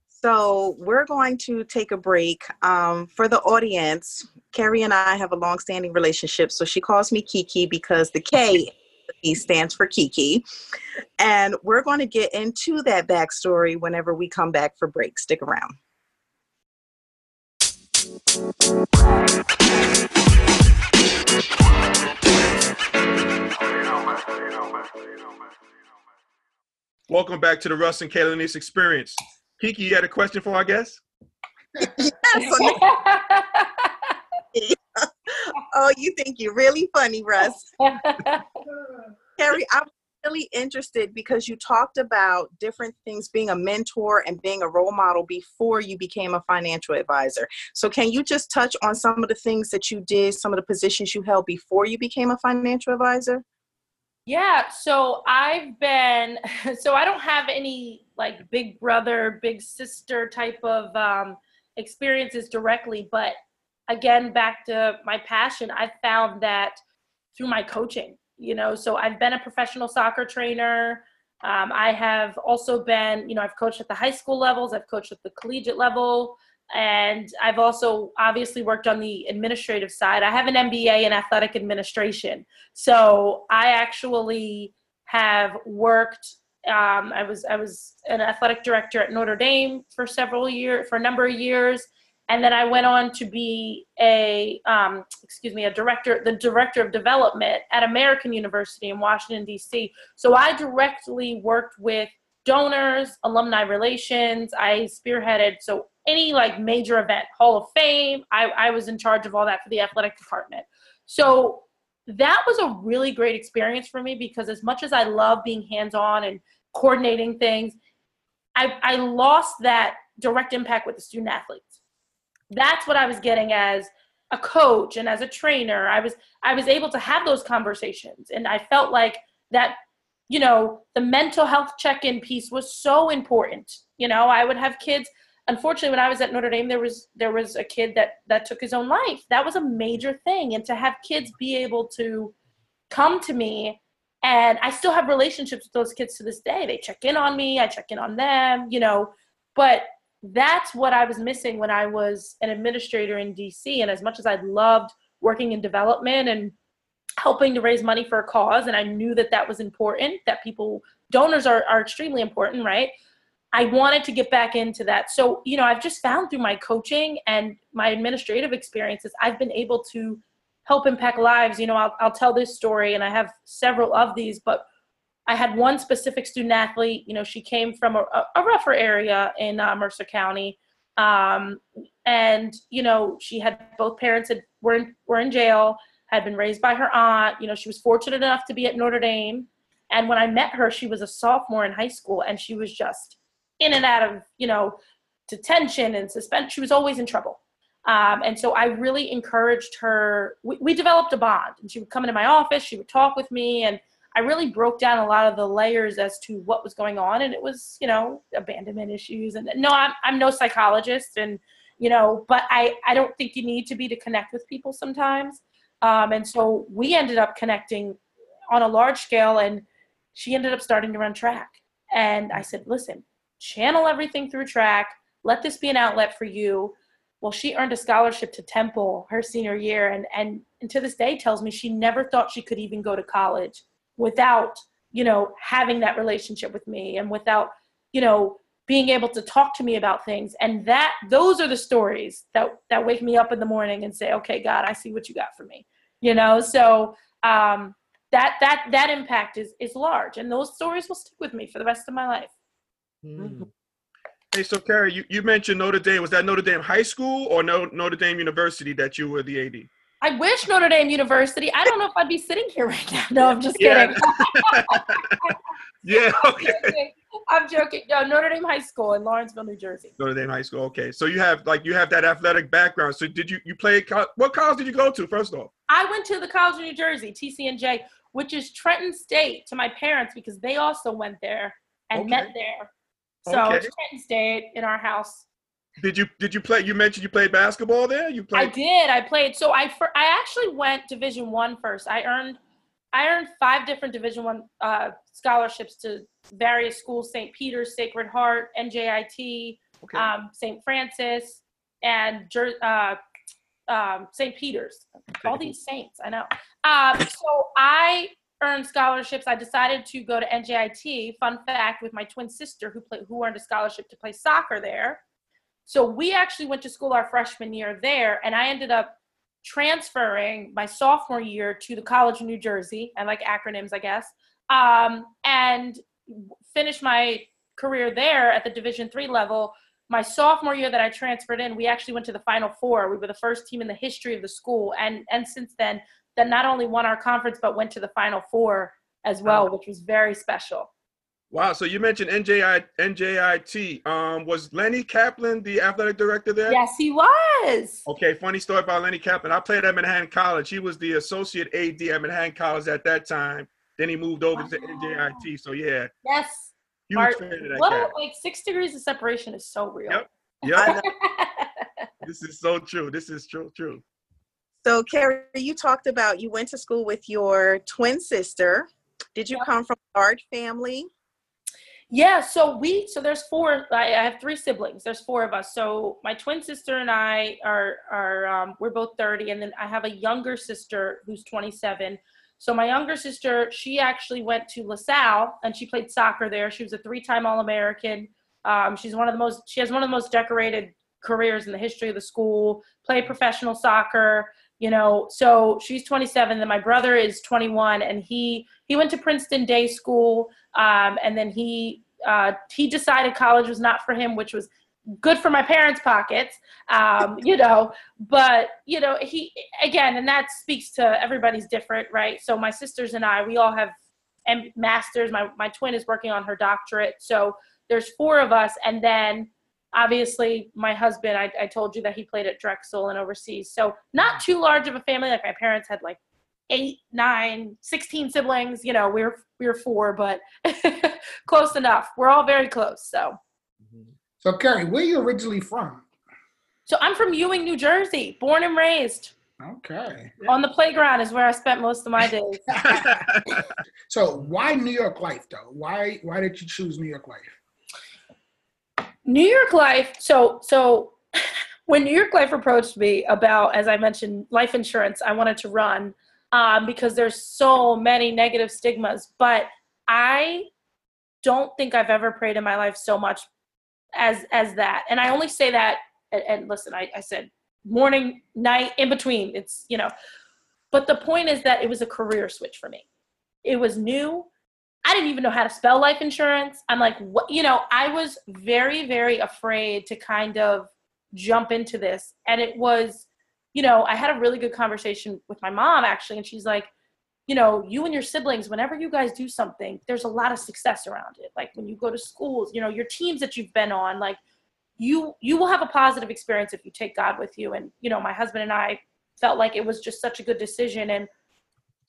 So we're going to take a break. Um, for the audience, Keri and I have a long-standing relationship. So she calls me Kiki because the K E stands for Kiki. And we're going to get into that backstory whenever we come back for break. Stick around. Welcome back to the Russ and Kayla Nice experience. Kiki, you had a question for our guest? yes. oh, you think you're really funny, Russ. Keri, I'm really interested because you talked about different things being a mentor and being a role model before you became a financial advisor. So, can you just touch on some of the things that you did, some of the positions you held before you became a financial advisor? Yeah, so I've been so I don't have any like big brother, big sister type of um, experiences directly, but again, back to my passion, I found that through my coaching. You know, so I've been a professional soccer trainer. Um, I have also been, you know, I've coached at the high school levels, I've coached at the collegiate level, and I've also obviously worked on the administrative side. I have an MBA in athletic administration. So I actually have worked um, I was I was an athletic director at Notre Dame for several years for a number of years and then I went on to be a um, excuse me a director the director of development at American University in Washington D.C. So I directly worked with donors, alumni relations. I spearheaded so any like major event, Hall of Fame. I, I was in charge of all that for the athletic department. So that was a really great experience for me because as much as I love being hands on and coordinating things, I, I lost that direct impact with the student athletes. That's what I was getting as a coach and as a trainer. I was I was able to have those conversations. And I felt like that you know the mental health check-in piece was so important. You know, I would have kids unfortunately when i was at notre dame there was there was a kid that that took his own life. That was a major thing. And to have kids be able to come to me and i still have relationships with those kids to this day. They check in on me. I check in on them you know. But that's what i was missing when i was an administrator in dc and as much as i loved working in development and helping to raise money for a cause and i knew that that was important that people donors are, are extremely important right I wanted to get back into that. So, you know, I've just found through my coaching and my administrative experiences, I've been able to help impact lives. You know, I'll, I'll tell this story, and I have several of these, but I had one specific student athlete. You know, she came from a, a rougher area in uh, Mercer County. Um, and, you know, she had both parents had, were, in, were in jail, had been raised by her aunt. You know, she was fortunate enough to be at Notre Dame. And when I met her, she was a sophomore in high school, and she was just in and out of, you know, detention and suspension. She was always in trouble. Um, and so I really encouraged her. We, we, developed a bond, and she would come into my office. She would talk with me, and I really broke down a lot of the layers as to what was going on. And it was, you know, abandonment issues. And no, I'm I'm no psychologist, and you know, but I I don't think you need to be to connect with people sometimes. Um, and so we ended up connecting on a large scale, and she ended up starting to run track. And I said, listen, channel everything through track. Let this be an outlet for you. Well, she earned a scholarship to Temple her senior year, and, and, and to this day tells me she never thought she could even go to college without, you know, having that relationship with me and without, you know, being able to talk to me about things. And that those are the stories that that wake me up in the morning and say, okay, God, I see what you got for me. You know, so um, that that that impact is is large, and those stories will stick with me for the rest of my life. Mm. Hey, so Keri, you, you mentioned Notre Dame. Was that Notre Dame High School or no, Notre Dame University that you were the AD? I wish Notre Dame University. I don't know if I'd be sitting here right now. No, I'm just kidding. yeah, okay. I'm joking. No, Notre Dame High School in Lawrenceville, New Jersey. Notre Dame High School. Okay, so you have like you have that athletic background. So did you you play? What college did you go to first off? I went to the College of New Jersey, TCNJ, which is Trenton State to my parents because they also went there and okay. met there. So okay. Trenton State in our house. Did you did you play? You mentioned you played basketball there. You played. I did. I played. So I for, I actually went Division One first. I earned I earned five different Division One uh, scholarships to various schools: St. Peter's, Sacred Heart, NJIT, okay. um, St. Francis, and uh, um, St. Peter's. All these saints, I know. Um, so I earned scholarships, I decided to go to NJIT. Fun fact with my twin sister who played, who earned a scholarship to play soccer there. So we actually went to school our freshman year there, and I ended up transferring my sophomore year to the College of New Jersey. I like acronyms, I guess, um, and finished my career there at the Division three level. My sophomore year that I transferred in, we actually went to the Final Four. We were the first team in the history of the school, and and since then, that not only won our conference but went to the Final Four as well, which was very special. Wow. So you mentioned NJI, NJIT. Um, was Lenny Kaplan the athletic director there? Yes, he was. Okay. Funny story about Lenny Kaplan. I played at Manhattan College. He was the associate AD at Manhattan College at that time. Then he moved over to NJIT. So yeah, Yes. huge Art- fan of that What cat. like six degrees of separation is so real. Yep. I Yep, this is so true. This is true, true. So, Keri, you talked about you went to school with your twin sister. Did you Yeah. come from a large family? Yeah, so we so there's four. I, have three siblings. There's four of us. So my twin sister and I are are um, we're both 30, and then I have a younger sister who's 27. So my younger sister, she actually went to LaSalle and she played soccer there. She was a three-time All-American. Um, she's one of the most. She has one of the most decorated careers in the history of the school. Played professional soccer. You know, so she's 27. Then my brother is 21, and he he went to Princeton Day School um, and then he uh, he decided college was not for him, which was good for my parents' pockets, um, you know. But you know, he again, and that speaks to everybody's different, right? So my sisters and I, we all have masters. My my twin is working on her doctorate, so there's four of us, and then obviously my husband. I, I told you that he played at Drexel and overseas, so not too large of a family. Like my parents had like eight, nine, 16 siblings. You know, we are we were four, but close enough. We're all very close. So, mm-hmm. So, Keri, where you originally from? so I'm from Ewing, New Jersey, born and raised. Okay. On the playground is where I spent most of my days. So, why New York life though? Why why did you choose New York life? New York Life. So so when New York Life approached me about, as I mentioned, life insurance, I wanted to run um, because there's so many negative stigmas. But I don't think I've ever prayed in my life so much as as that. And I only say that. And, and listen, I, I said morning, night, in between. It's you know. But the point is that it was a career switch for me. It was new. I didn't even know how to spell life insurance. I'm like, what? You know, I was very, very afraid to kind of jump into this. And it was, you know, I had a really good conversation with my mom actually, and she's like, you know, you and your siblings, whenever you guys do something, there's a lot of success around it. Like when you go to schools, you know, your teams that you've been on, like you you will have a positive experience if you take God with you. And you know, my husband and I felt like it was just such a good decision. And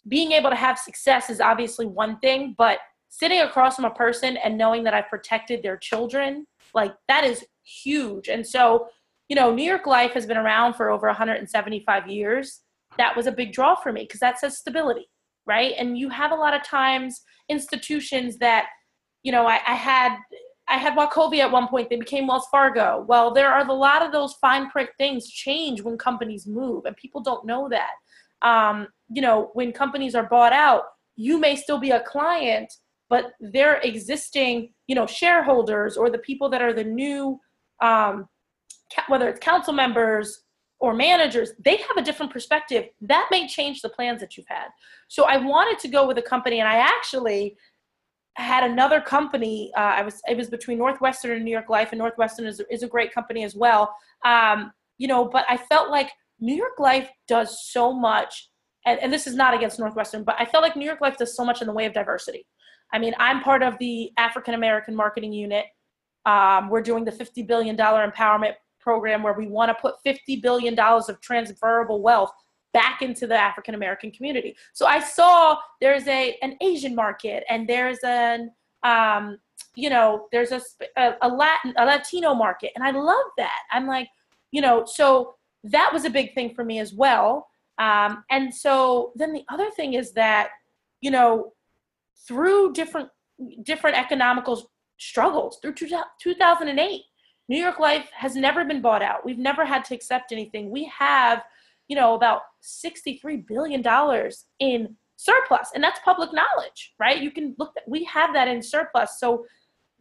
being able to have success is obviously one thing, but sitting across from a person and knowing that I've protected their children, like that is huge. And so, you know, New York Life has been around for over 175 years. That was a big draw for me because that says stability, right? And you have a lot of times institutions that, you know, I, I had I had Wachovia at one point, they became Wells Fargo. Well, there are a lot of those fine print things change when companies move, and people don't know that. Um, you know, when companies are bought out, you may still be a client, but their existing, you know, shareholders or the people that are the new, um, whether it's council members or managers, they have a different perspective. That may change the plans that you've had. So I wanted to go with a company, and I actually had another company. Uh, I was it was between Northwestern and New York Life, and Northwestern is is a great company as well. Um, you know, but I felt like New York Life does so much, and, and this is not against Northwestern, but I felt like New York Life does so much in the way of diversity. I mean, I'm part of the African American marketing unit. Um, we're doing the $50 billion empowerment program where we want to put $50 billion of transferable wealth back into the African American community. So I saw there's a an Asian market and there's an um, you know there's a, a Latin a Latino market and I love that. I'm like you know so that was a big thing for me as well. Um, and so then the other thing is that you know through different different economical struggles through two, 2008 new york life has never been bought out. We've never had to accept anything. We have you know about 63 billion dollars in surplus and that's public knowledge right? You can look we have that in surplus. So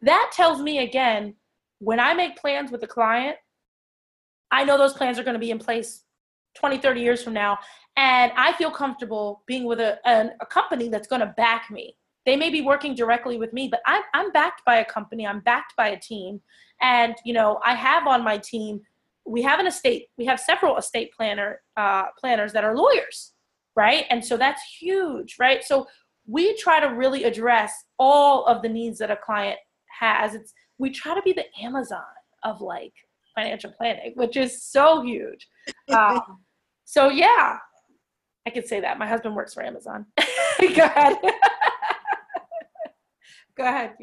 that tells me again when i make plans with a client i know those plans are going to be in place 20 30 years from now and i feel comfortable being with a, a, a company that's going to back me they may be working directly with me but I'm, I'm backed by a company i'm backed by a team. And you know i have on my team we have an estate we have several estate planner uh, planners that are lawyers right? And so that's huge right? So we try to really address all of the needs that a client has. It's we try to be the amazon of like financial planning which is so huge. Um, so yeah i could say that. My husband works for amazon. Go ahead Go ahead.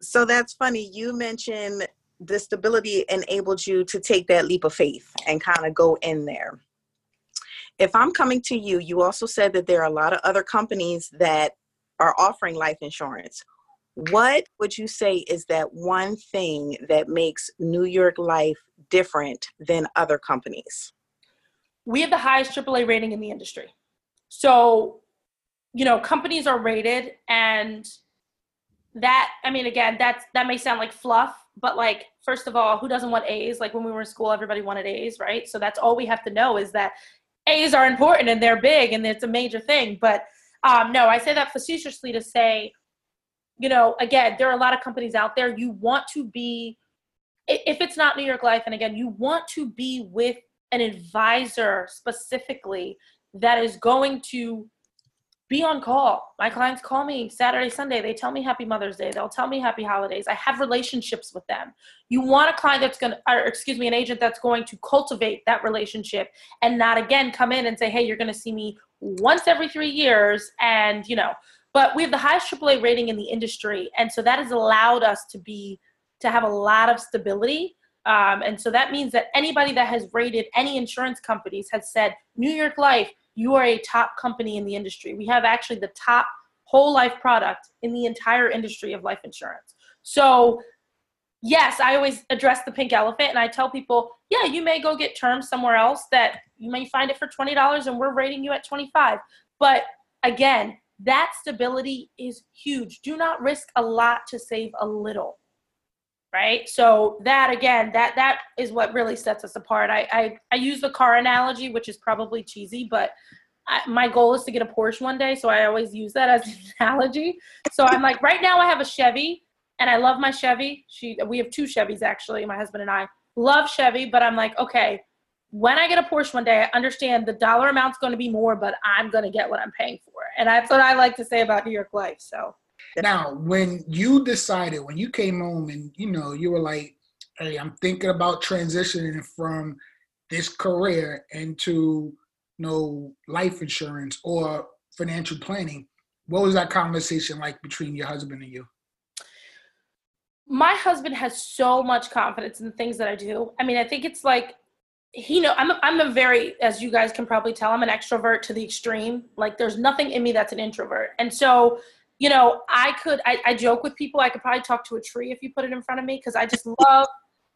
So that's funny. You mentioned the stability enabled you to take that leap of faith and kind of go in there. If I'm coming to you, you also said that there are a lot of other companies that are offering life insurance. What would you say is that one thing that makes New York Life different than other companies? We have the highest AAA rating in the industry. So, you know, companies are rated and that I mean again, that's that may sound like fluff, but like first of all, who doesn't want A's? Like when we were in school, everybody wanted A's, right? So that's all we have to know is that A's are important and they're big and it's a major thing. But um, no, I say that facetiously to say, you know, again, there are a lot of companies out there. You want to be, if it's not New York Life, and again, you want to be with an advisor specifically that is going to be on call. My clients call me Saturday, Sunday. They tell me Happy Mother's Day. They'll tell me Happy Holidays. I have relationships with them. You want a client that's going to, excuse me, an agent that's going to cultivate that relationship and not again come in and say, hey, you're going to see me once every three years. And, you know, but we have the highest AAA rating in the industry. And so that has allowed us to be, to have a lot of stability. Um, and so that means that anybody that has rated any insurance companies has said, New York Life, you are a top company in the industry. We have actually the top whole life product in the entire industry of life insurance. So, yes, I always address the pink elephant and I tell people, yeah, you may go get terms somewhere else that you may find it for $20 and we're rating you at 25. But again, that stability is huge. Do not risk a lot to save a little right? So that again that that is what really sets us apart. I i, I use the car analogy which is probably cheesy but I, my goal is to get a porsche one day so i always use that as an analogy. So i'm like right now i have a chevy and i love my chevy. She we have two chevys actually my husband and i love chevy but i'm like okay when i get a porsche one day i understand the dollar amount's going to be more but i'm going to get what i'm paying for. And that's what i like to say about new york life so now, when you decided, when you came home and you know, you were like, hey, I'm thinking about transitioning from this career into you know life insurance or financial planning, what was that conversation like between your husband and you? My husband has so much confidence in the things that I do. I mean, I think it's like he know I'm a, I'm a very as you guys can probably tell I'm an extrovert to the extreme. Like there's nothing in me that's an introvert. And so you know, I could, I, I joke with people, I could probably talk to a tree if you put it in front of me because I just love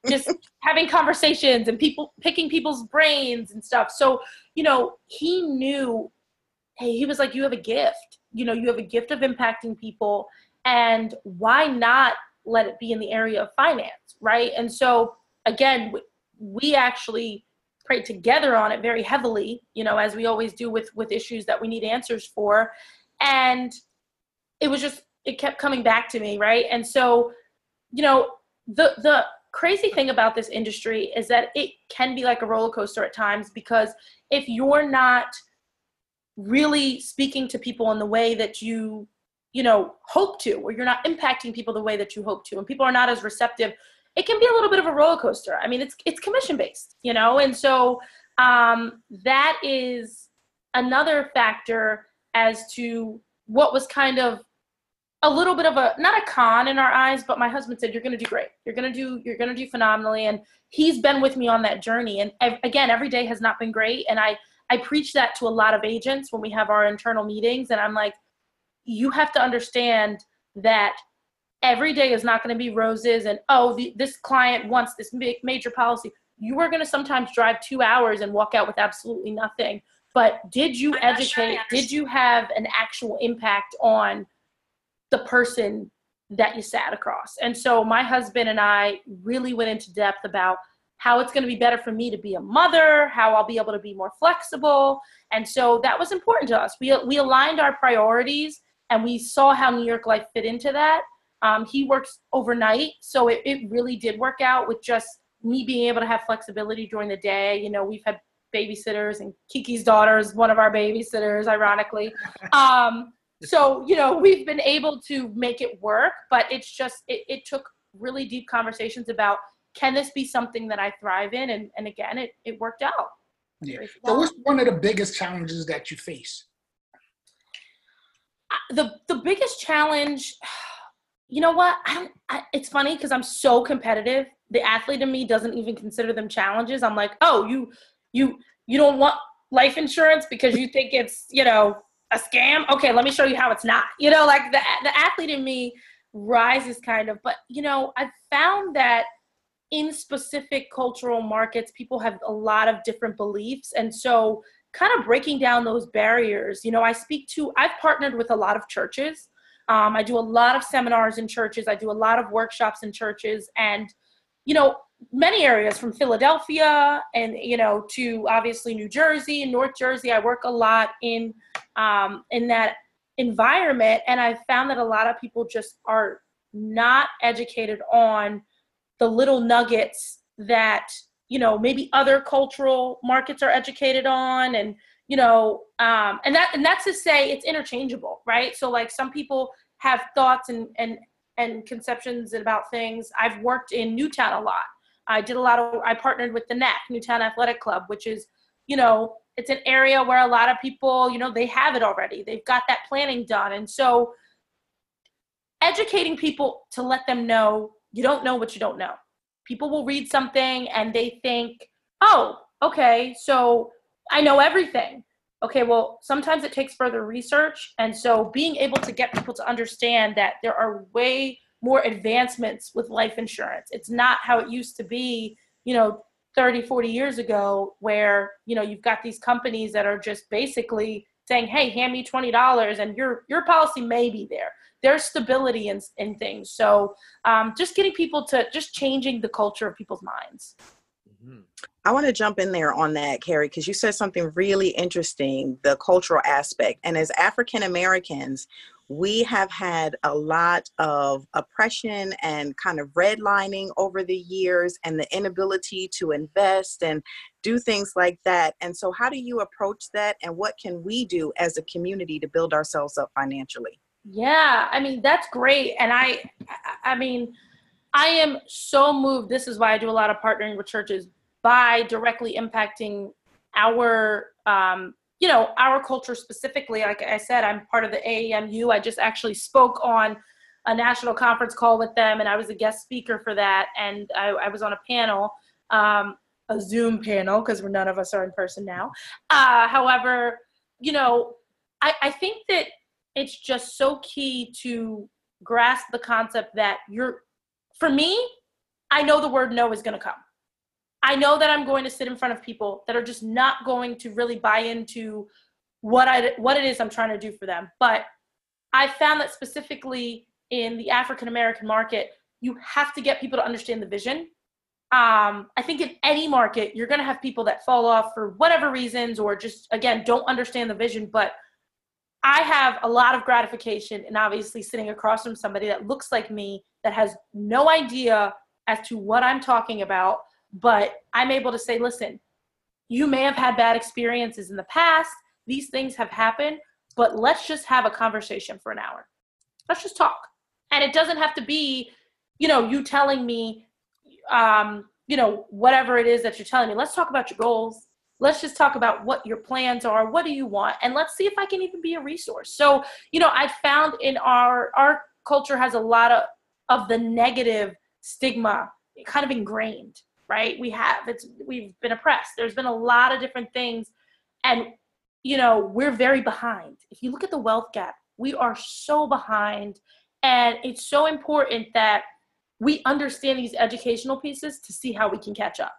just having conversations and people picking people's brains and stuff. So, you know, he knew, hey, he was like, you have a gift. You know, you have a gift of impacting people. And why not let it be in the area of finance? Right. And so, again, we actually prayed together on it very heavily, you know, as we always do with with issues that we need answers for. And it was just it kept coming back to me, right? And so, you know, the the crazy thing about this industry is that it can be like a roller coaster at times because if you're not really speaking to people in the way that you you know hope to or you're not impacting people the way that you hope to and people are not as receptive it can be a little bit of a roller coaster i mean it's it's commission based you know and so um, that is another factor as to what was kind of a little bit of a not a con in our eyes but my husband said you're going to do great. You're going to do you're going to do phenomenally. And he's been with me on that journey. And again every day has not been great. And i i preach that to a lot of agents when we have our internal meetings. And i'm like you have to understand that every day is not going to be roses and oh the, this client wants this major policy. You are going to sometimes drive two hours and walk out with absolutely nothing but did you I'm educate sure did you have an actual impact on the person that you sat across. And so my husband and I really went into depth about how it's going to be better for me to be a mother, how I'll be able to be more flexible. And so that was important to us. We, we aligned our priorities and we saw how New York life fit into that. Um, he works overnight, so it, it really did work out with just me being able to have flexibility during the day. You know, we've had babysitters, and Kiki's daughter is one of our babysitters, ironically. Um, so you know we've been able to make it work but it's just it, it took really deep conversations about can this be something that i thrive in? And, and again it, it worked out. Yeah. so what's one of the biggest challenges that you face? The the biggest challenge you know what? I don't I, it's funny because i'm so competitive. The athlete in me doesn't even consider them challenges. I'm like oh you you you don't want life insurance because you think it's you know a scam? Okay let me show you how it's not. You know like the the athlete in me rises kind of but you know i've found that in specific cultural markets people have a lot of different beliefs and so kind of breaking down those barriers you know i speak to i've partnered with a lot of churches. Um, i do a lot of seminars in churches. I do a lot of workshops in churches. And you know many areas from philadelphia and you know to obviously new jersey north jersey. I work a lot in um, in that environment and I've found that a lot of people just are not educated on the little nuggets that you know maybe other cultural markets are educated on and you know um, and that and that's to say it's interchangeable right? So like some people have thoughts and and and conceptions about things. I've worked in newtown a lot i did a lot of i partnered with the NAC newtown athletic club which is you know it's an area where a lot of people you know they have it already they've got that planning done and so educating people to let them know you don't know what you don't know people will read something and they think, oh, okay, so I know everything. Okay, well, sometimes it takes further research. And so being able to get people to understand that there are way more advancements with life insurance. It's not how it used to be, you know, 30, 40 years ago, where, you know, you've got these companies that are just basically saying, hey, hand me $20 and your your policy may be there there's stability in, in things. So um, just getting people to just changing the culture of people's minds. Mm-hmm. I want to jump in there on that, Keri, because you said something really interesting the cultural aspect. And as African Americans, we have had a lot of oppression and kind of redlining over the years and the inability to invest and do things like that. And so, how do you approach that? And what can we do as a community to build ourselves up financially? Yeah, I mean that's great, and I, I mean, I am so moved. This is why I do a lot of partnering with churches by directly impacting our, um, you know, our culture specifically. Like I said, I'm part of the AAMU. I just actually spoke on a national conference call with them, and I was a guest speaker for that, and I, I was on a panel. Um, a Zoom panel because none of us are in person now. Uh, however, you know, I, I think that it's just so key to grasp the concept that you're for me i know the word no is going to come i know that i'm going to sit in front of people that are just not going to really buy into what i what it is i'm trying to do for them but i found that specifically in the african american market you have to get people to understand the vision um, I think in any market, you're going to have people that fall off for whatever reasons or just, again, don't understand the vision. But I have a lot of gratification in obviously sitting across from somebody that looks like me that has no idea as to what I'm talking about, but I'm able to say, listen, you may have had bad experiences in the past. These things have happened, but let's just have a conversation for an hour. Let's just talk. And it doesn't have to be, you know, you telling me, um, you know, whatever it is that you're telling me. Let's talk about your goals let's just talk about what your plans are what do you want and let's see if i can even be a resource so you know i found in our our culture has a lot of of the negative stigma kind of ingrained right? We have it's we've been oppressed. There's been a lot of different things. And you know we're very behind. If you look at the wealth gap we are so behind. And it's so important that we understand these educational pieces to see how we can catch up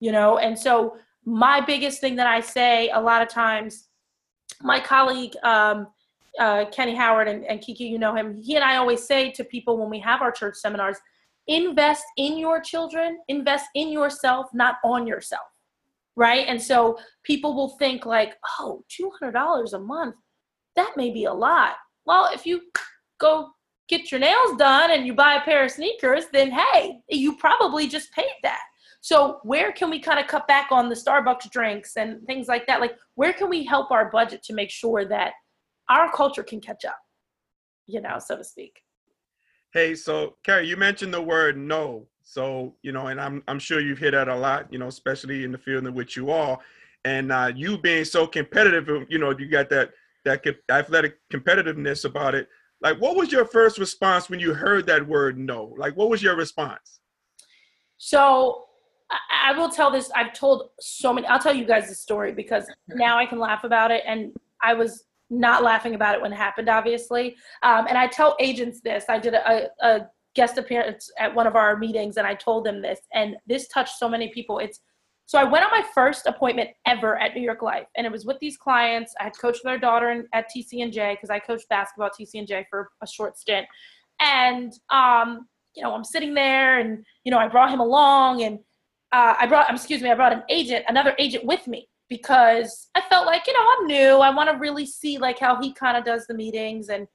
you know? And so my biggest thing that I say a lot of times, my colleague um, uh, Kenny Howard and, and Kiki, you know him, he and I always say to people when we have our church seminars, invest in your children, invest in yourself, not on yourself. Right. And so people will think like, oh, $200 a month, that may be a lot. Well, if you go get your nails done and you buy a pair of sneakers, then hey, you probably just paid that. So where can we kind of cut back on the Starbucks drinks and things like that? Like where can we help our budget to make sure that our culture can catch up, you know, so to speak. Hey, so Keri, you mentioned the word no. So, you know, and I'm I'm sure you've heard that a lot, you know, especially in the field in which you are. And uh, you being so competitive, you know, you got that that athletic competitiveness about it. Like, what was your first response when you heard that word no? Like, what was your response? So I will tell this. I've told so many. I'll tell you guys the story because now I can laugh about it, and I was not laughing about it when it happened, obviously. Um, and I tell agents this. I did a, a guest appearance at one of our meetings, and I told them this, and this touched so many people. It's so I went on my first appointment ever at New York Life, and it was with these clients. I had coached their daughter in, at TCNJ because I coached basketball at TCNJ for a short stint, and um, you know I'm sitting there, and you know I brought him along, and uh, I brought, excuse me, I brought an agent, another agent with me because I felt like, you know, I'm new. I want to really see like how he kind of does the meetings and,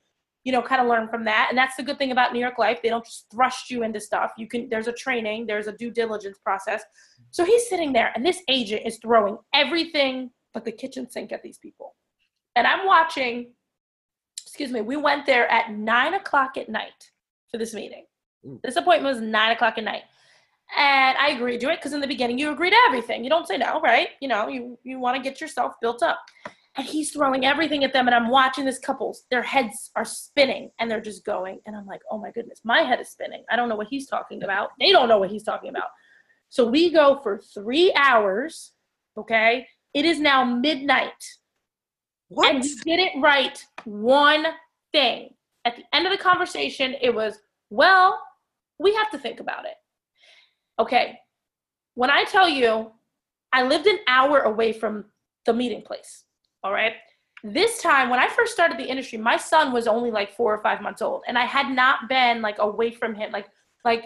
you know, kind of learn from that. And that's the good thing about New York Life. They don't just thrust you into stuff. You can, there's a training, there's a due diligence process. So he's sitting there and this agent is throwing everything but the kitchen sink at these people. And I'm watching, excuse me, we went there at nine o'clock at night for this meeting. This appointment was nine o'clock at night. And I agreed to it because in the beginning you agree to everything. You don't say no, right? You know, you, you want to get yourself built up. And he's throwing everything at them, and I'm watching this couples. Their heads are spinning and they're just going. And I'm like, oh my goodness, my head is spinning. I don't know what he's talking about. They don't know what he's talking about. So we go for three hours. Okay. It is now midnight. What? And he did it right one thing. At the end of the conversation, it was, well, we have to think about it. Okay, when I tell you I lived an hour away from the meeting place, all right? This time, when I first started the industry, my son was only like four or five months old, and I had not been like away from him. Like, like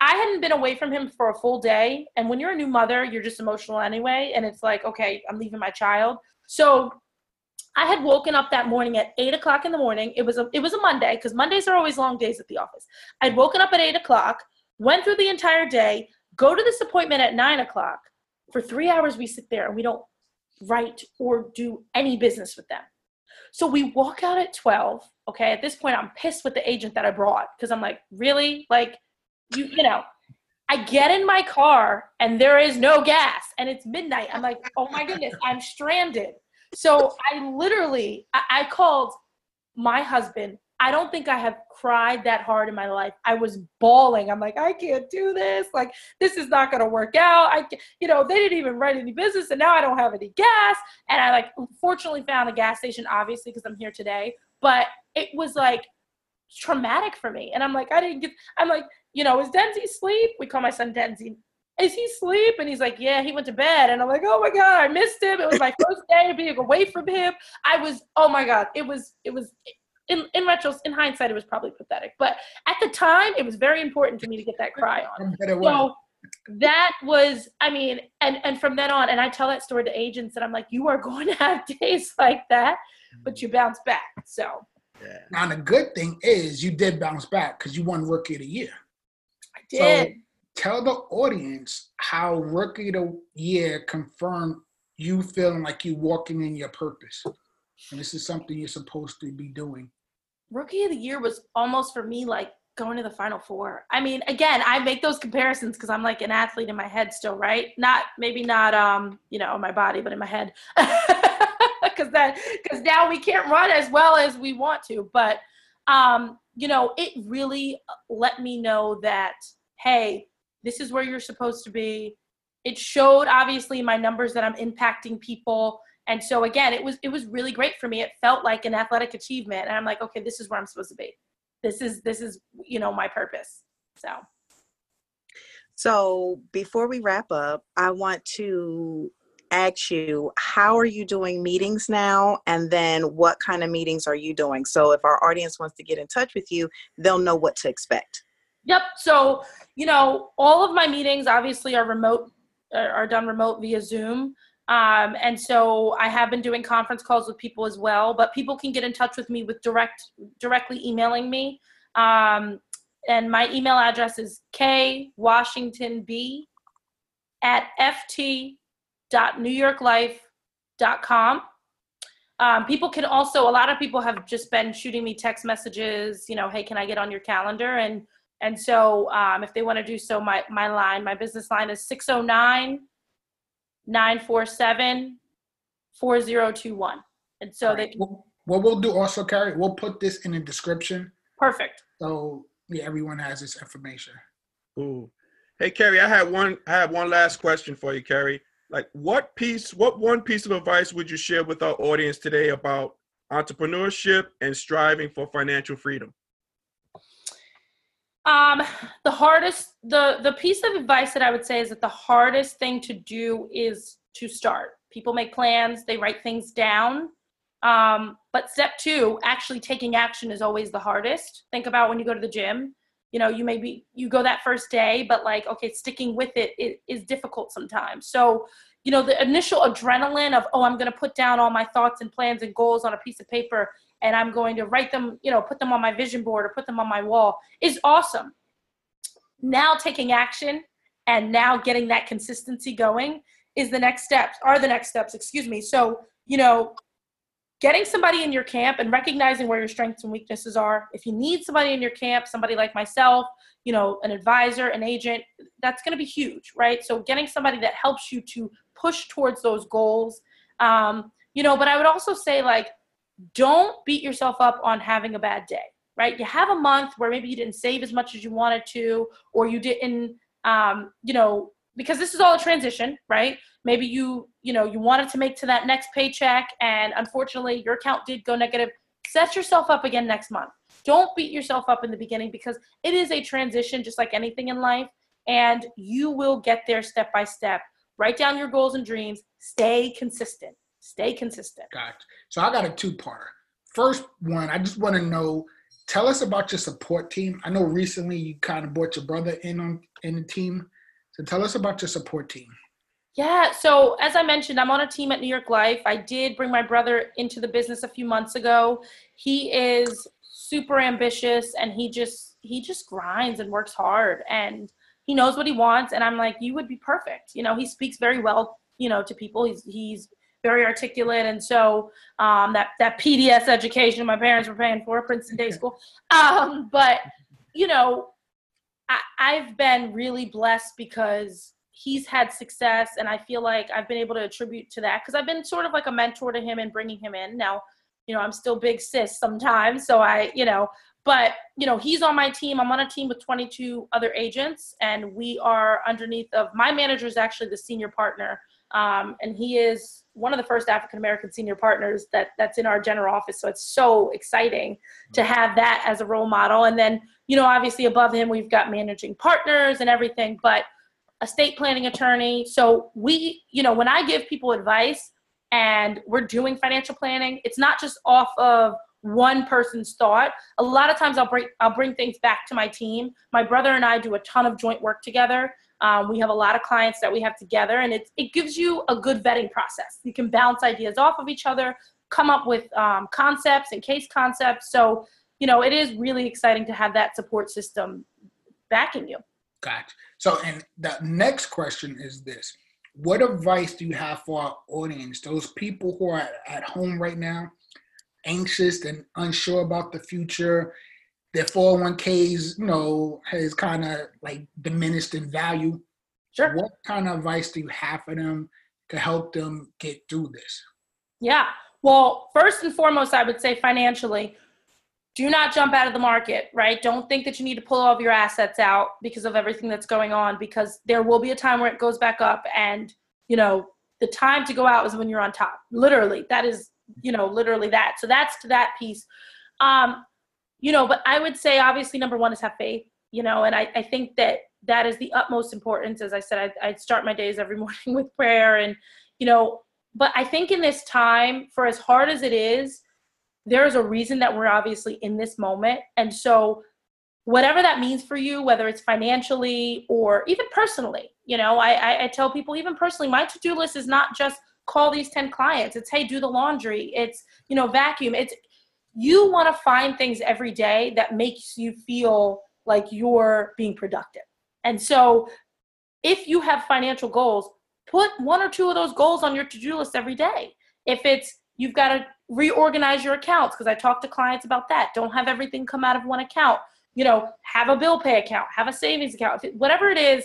I hadn't been away from him for a full day. And when you're a new mother, you're just emotional anyway. And it's like, okay, I'm leaving my child. So I had woken up that morning at eight o'clock in the morning. It was a it was a Monday because Mondays are always long days at the office. I'd woken up at eight o'clock went through the entire day, go to this appointment at nine o'clock. For three hours, we sit there and we don't write or do any business with them. So we walk out at 12. Okay. At this point, I'm pissed with the agent that I brought because I'm like, really? Like, you, you know, I get in my car and there is no gas and it's midnight. I'm like, oh my goodness, I'm stranded. So I literally, I, I called my husband I don't think I have cried that hard in my life. I was bawling. I'm like, I can't do this. Like, this is not going to work out. I, you know, they didn't even write any business, and now I don't have any gas. And I like, fortunately, found a gas station, obviously, because I'm here today. But it was like traumatic for me. And I'm like, I didn't get. I'm like, you know, is Denzi sleep? We call my son Denzi. Is he sleep? And he's like, yeah, he went to bed. And I'm like, oh my god, I missed him. It was my first day to be away from him. I was, oh my god, it was, it was in in retro, in hindsight, it was probably pathetic. But at the time, it was very important to me to get that cry on. So that was, I mean, and and from then on, and I tell that story to agents, and I'm like, you are going to have days like that, but you bounce back. So. Yeah. Now the good thing is you did bounce back because you won Rookie of the Year. I did. So tell the audience how Rookie of the Year confirmed you feeling like you walking in your purpose and this is something you're supposed to be doing. Rookie of the year was almost for me like going to the final four. I mean, again, I make those comparisons because I'm like an athlete in my head still, right? Not maybe not um, you know, my body, but in my head. Cause that because now we can't run as well as we want to. But um, you know, it really let me know that, hey, this is where you're supposed to be. It showed obviously my numbers that I'm impacting people and so again, it was it was really great for me. It felt like an athletic achievement, and I'm like, okay, this is where I'm supposed to be. This is this is you know my purpose. So. So before we wrap up, I want to ask you how are you doing meetings now and then what kind of meetings are you doing so if our audience wants to get in touch with you they'll know what to expect yep so you know all of my meetings obviously are remote are done remote via zoom um, and so I have been doing conference calls with people as well, but people can get in touch with me with direct, directly emailing me. Um, and my email address is kwashingtonb at ft.newyorklife.com. Um, people can also, a lot of people have just been shooting me text messages, you know, hey, can I get on your calendar? And and so um, if they want to do so, my, my line, my business line is 609 947 4021. And so right. they we'll, what we'll do also, Keri, we'll put this in the description Perfect. so yeah, everyone has this information. Ooh. Hey, Keri, I had one. I have one last question for you, Keri. Like, what piece, what one piece of advice would you share with our audience today about entrepreneurship and striving for financial freedom? Um, the hardest, the the piece of advice that I would say is that the hardest thing to do is to start. People make plans, they write things down. Um, but step two, actually taking action is always the hardest. Think about when you go to the gym. You know, you maybe you go that first day, but like, okay, sticking with it, it is difficult sometimes. So, you know, the initial adrenaline of, oh, I'm going to put down all my thoughts and plans and goals on a piece of paper and I'm going to write them, you know, put them on my vision board or put them on my wall is awesome. Now taking action and now getting that consistency going is the next steps, are the next steps, excuse me. So, you know, getting somebody in your camp and recognizing where your strengths and weaknesses are. If you need somebody in your camp, somebody like myself, you know, an advisor, an agent, that's going to be huge, right? So getting somebody that helps you to push towards those goals. Um, you know, but I would also say like don't beat yourself up on having a bad day, right? You have a month where maybe you didn't save as much as you wanted to, or you didn't, um, you know, because this is all a transition, right? Maybe you, you know, you wanted to make to that next paycheck, and unfortunately, your account did go negative. Set yourself up again next month. Don't beat yourself up in the beginning because it is a transition, just like anything in life, and you will get there step by step. Write down your goals and dreams. Stay consistent. Stay consistent. Gotcha. So I got a two-parter. First one, I just want to know. Tell us about your support team. I know recently you kind of brought your brother in on in the team. So tell us about your support team. Yeah, so as I mentioned, I'm on a team at New York Life. I did bring my brother into the business a few months ago. He is super ambitious and he just he just grinds and works hard and he knows what he wants and I'm like you would be perfect. You know, he speaks very well, you know, to people. He's he's very articulate, and so um, that that PDS education my parents were paying for, Princeton Day School. Um, but you know, I, I've been really blessed because he's had success, and I feel like I've been able to attribute to that because I've been sort of like a mentor to him and bringing him in. Now, you know, I'm still big sis sometimes, so I, you know, but you know he's on my team i'm on a team with 22 other agents and we are underneath of my manager is actually the senior partner um, and he is one of the first African American senior partners that that's in our general office. So it's so exciting to have that as a role model. And then, you know, obviously above him, we've got managing partners and everything, but estate planning attorney. So we, you know, when I give people advice and we're doing financial planning, it's not just off of one person's thought. A lot of times I'll bring I'll bring things back to my team. My brother and I do a ton of joint work together. Um, we have a lot of clients that we have together, and it, it gives you a good vetting process. You can bounce ideas off of each other, come up with um, concepts and case concepts. So, you know, it is really exciting to have that support system backing you. Gotcha. So, and the next question is this What advice do you have for our audience, those people who are at home right now, anxious and unsure about the future? Their 401ks, you know, has kind of like diminished in value. Sure. What kind of advice do you have for them to help them get through this? Yeah. Well, first and foremost, I would say financially, do not jump out of the market, right? Don't think that you need to pull all of your assets out because of everything that's going on, because there will be a time where it goes back up. And, you know, the time to go out is when you're on top. Literally, that is, you know, literally that. So that's to that piece. Um, you know, but I would say obviously number one is have faith, you know, and I, I think that that is the utmost importance. As I said, I, I start my days every morning with prayer and, you know, but I think in this time, for as hard as it is, there is a reason that we're obviously in this moment. And so, whatever that means for you, whether it's financially or even personally, you know, I, I, I tell people, even personally, my to do list is not just call these 10 clients, it's hey, do the laundry, it's, you know, vacuum, it's, you want to find things every day that makes you feel like you're being productive. And so if you have financial goals, put one or two of those goals on your to-do list every day. If it's you've got to reorganize your accounts because I talk to clients about that. Don't have everything come out of one account. You know, have a bill pay account, have a savings account, whatever it is,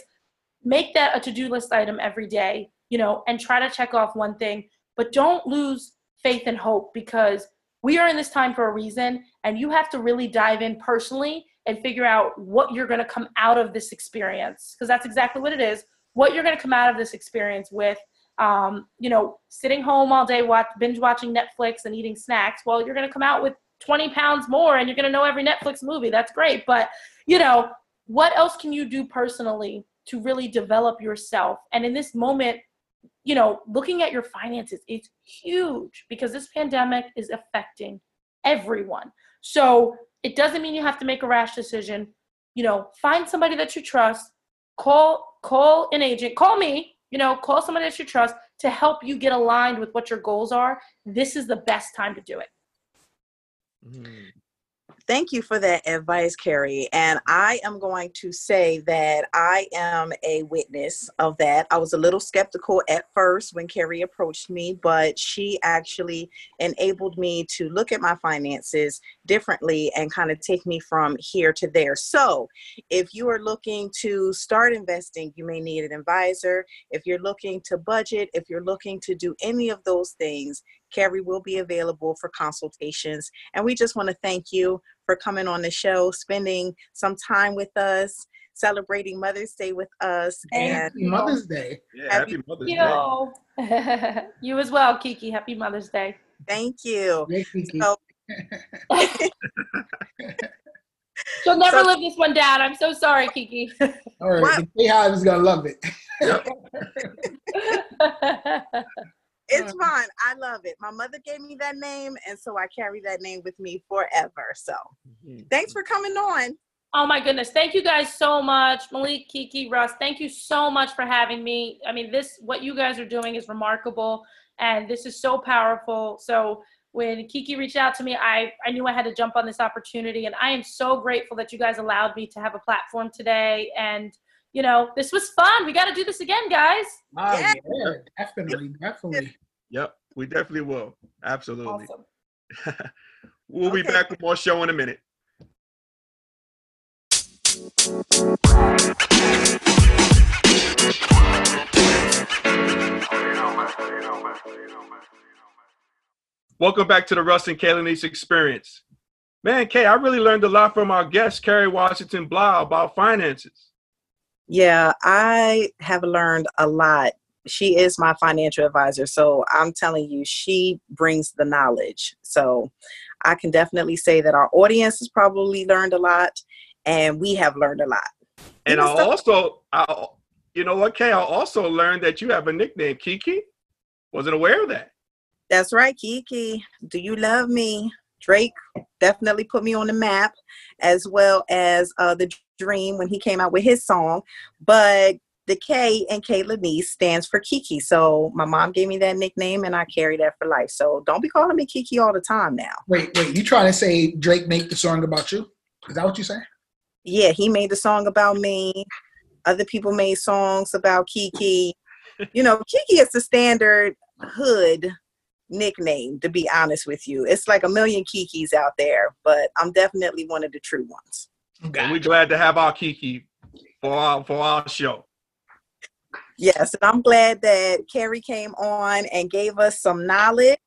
make that a to-do list item every day, you know, and try to check off one thing, but don't lose faith and hope because we are in this time for a reason, and you have to really dive in personally and figure out what you're going to come out of this experience because that's exactly what it is. What you're going to come out of this experience with. Um, you know, sitting home all day, watch binge watching Netflix and eating snacks. Well, you're going to come out with 20 pounds more, and you're going to know every Netflix movie. That's great, but you know, what else can you do personally to really develop yourself? And in this moment, you know, looking at your finances is huge because this pandemic is affecting everyone. So it doesn't mean you have to make a rash decision. You know, find somebody that you trust, call call an agent, call me, you know, call somebody that you trust to help you get aligned with what your goals are. This is the best time to do it. Mm thank you for that advice, Keri. And I am going to say that I am a witness of that. I was a little skeptical at first when Keri approached me, but she actually enabled me to look at my finances differently and kind of take me from here to there. So, if you are looking to start investing, you may need an advisor. If you're looking to budget, if you're looking to do any of those things, Keri will be available for consultations. And we just want to thank you for coming on the show, spending some time with us, celebrating Mother's Day with us. And happy Mother's Day. Yeah, happy, happy Mother's you. Day. you as well, Kiki. Happy Mother's Day. Thank you. So, She'll never so, live this one down. I'm so sorry, Kiki. All right, what? the Hive is gonna love it. Yep. it's fine. I love it. My mother gave me that name, and so I carry that name with me forever. So, mm-hmm. thanks for coming on. Oh my goodness. Thank you guys so much. Malik, Kiki, Russ, thank you so much for having me. I mean, this, what you guys are doing is remarkable and this is so powerful. So when Kiki reached out to me, I, I knew I had to jump on this opportunity and I am so grateful that you guys allowed me to have a platform today. And, you know, this was fun. We got to do this again, guys. Oh, yeah, yeah definitely, definitely. Yep, we definitely will. Absolutely. Awesome. we'll okay. be back with more show in a minute. Welcome back to the Russ and Kayla Niece Experience. Man, Kay, I really learned a lot from our guest, Keri Washington-Bah, about finances. Yeah, I have learned a lot she is my financial advisor. So I'm telling you, she brings the knowledge. So I can definitely say that our audience has probably learned a lot and we have learned a lot. And I also, I, you know what, Kay, I also learned that you have a nickname, Kiki. Wasn't aware of that. That's right, Kiki. Do you love me? Drake definitely put me on the map, as well as uh, the Dream when he came out with his song. But the K in Kayla Niece stands for Kiki. So my mom gave me that nickname and I carry that for life. So don't be calling me Kiki all the time now. Wait, wait, you trying to say Drake made the song about you? Is that what you say? Yeah, he made the song about me. Other people made songs about Kiki. you know, Kiki is the standard hood nickname, to be honest with you. It's like a million Kikis out there, but I'm definitely one of the true ones. And we're glad to have our Kiki for our for our show. Yes, and I'm glad that Keri came on and gave us some knowledge.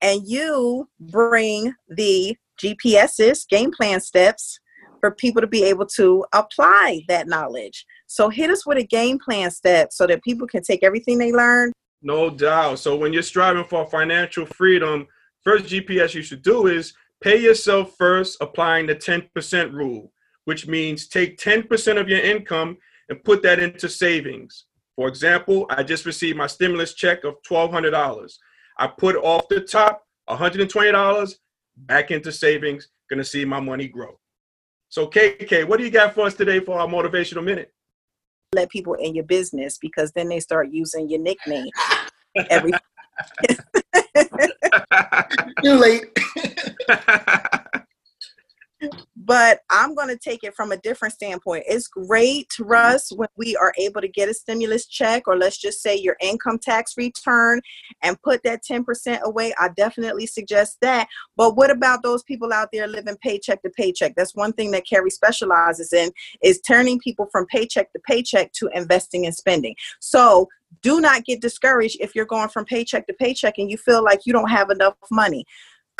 And you bring the GPSs, game plan steps, for people to be able to apply that knowledge. So hit us with a game plan step so that people can take everything they learn. No doubt. So when you're striving for financial freedom, first GPS you should do is pay yourself first, applying the 10% rule, which means take 10% of your income and put that into savings. For example, I just received my stimulus check of $1,200. I put off the top $120 back into savings, gonna see my money grow. So, KK, what do you got for us today for our motivational minute? Let people in your business because then they start using your nickname every. Too late. but I'm going to take it from a different standpoint. It's great, Russ, when we are able to get a stimulus check, or let's just say your income tax return, and put that 10% away. I definitely suggest that. But what about those people out there living paycheck to paycheck? That's one thing that Keri specializes in is turning people from paycheck to paycheck to investing and spending. So do not get discouraged if you're going from paycheck to paycheck and you feel like you don't have enough money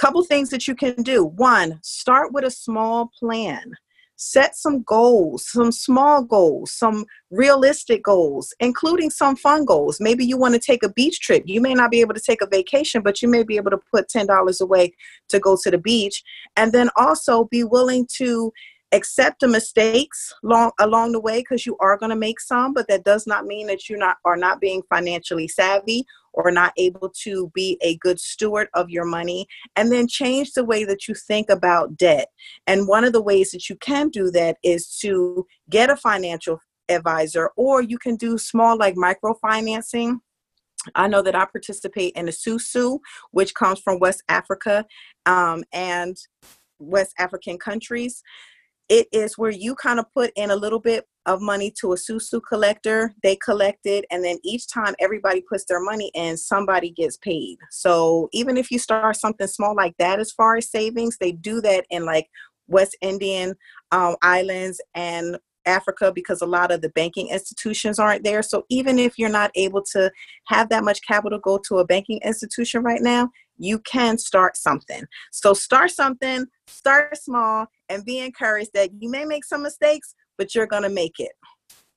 couple things that you can do. One, start with a small plan. Set some goals, some small goals, some realistic goals, including some fun goals. Maybe you want to take a beach trip. You may not be able to take a vacation, but you may be able to put $10 away to go to the beach. And then also be willing to accept the mistakes long, along the way because you are going to make some but that does not mean that you not are not being financially savvy or not able to be a good steward of your money and then change the way that you think about debt. And one of the ways that you can do that is to get a financial advisor or you can do small like microfinancing. I know that I participate in the SUSU, which comes from West Africa um, and West African countries it is where you kind of put in a little bit of money to a susu collector they collect it and then each time everybody puts their money in somebody gets paid so even if you start something small like that as far as savings they do that in like west indian um, islands and Africa because a lot of the banking institutions aren't there. So even if you're not able to have that much capital go to a banking institution right now, you can start something. So start something, start small, and be encouraged that you may make some mistakes, but you're going to make it.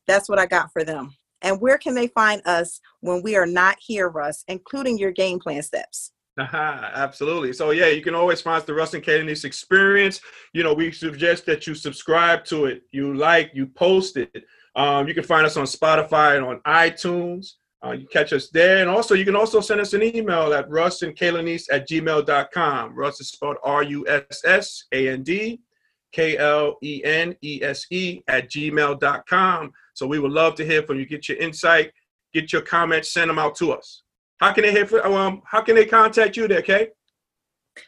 That's what I got for them. And where can they find us when we are not here, Russ, including your game plan steps? Uh-huh, absolutely. So yeah, you can always find us the Russ and Kaylanice experience. You know, we suggest that you subscribe to it, you like, you post it. Um, you can find us on Spotify and on iTunes. Uh, you catch us there. And also, you can also send us an email at Russ and Kaylanice at gmail.com. Russ is spelled R U S S A N D K L E N E S E at gmail.com. So we would love to hear from you. Get your insight, get your comments, send them out to us. How can they hear from, um, how can they contact you there, Kay?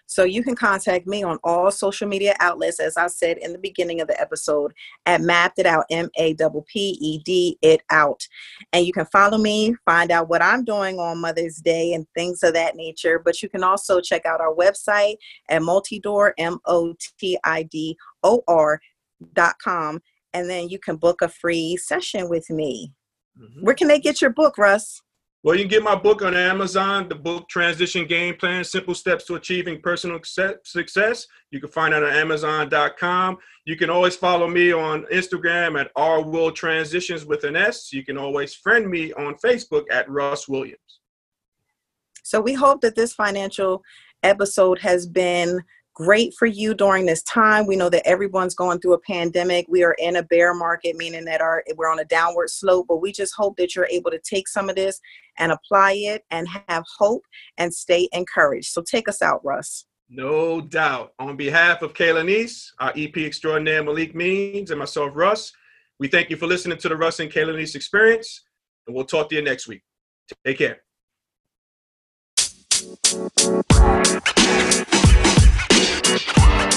So you can contact me on all social media outlets, as I said in the beginning of the episode, at Mapped It Out, M A P P E D It Out. And you can follow me, find out what I'm doing on Mother's Day and things of that nature. But you can also check out our website at Motidor, M O T I D O R dot com. And then you can book a free session with me. Mm-hmm. Where can they get your book, Russ? Well, you can get my book on Amazon, the book Transition Game Plan Simple Steps to Achieving Personal Success. You can find it on Amazon.com. You can always follow me on Instagram at R Will Transitions with an S. You can always friend me on Facebook at Russ Williams. So we hope that this financial episode has been great for you during this time. We know that everyone's going through a pandemic. We are in a bear market, meaning that our we're on a downward slope, but we just hope that you're able to take some of this and apply it and have hope and stay encouraged. So take us out, Russ. No doubt. On behalf of Kayla Kaylanice, our EP extraordinaire Malik Means, and myself, Russ, we thank you for listening to the Russ and Kayla Kaylanice experience, and we'll talk to you next week. Take care.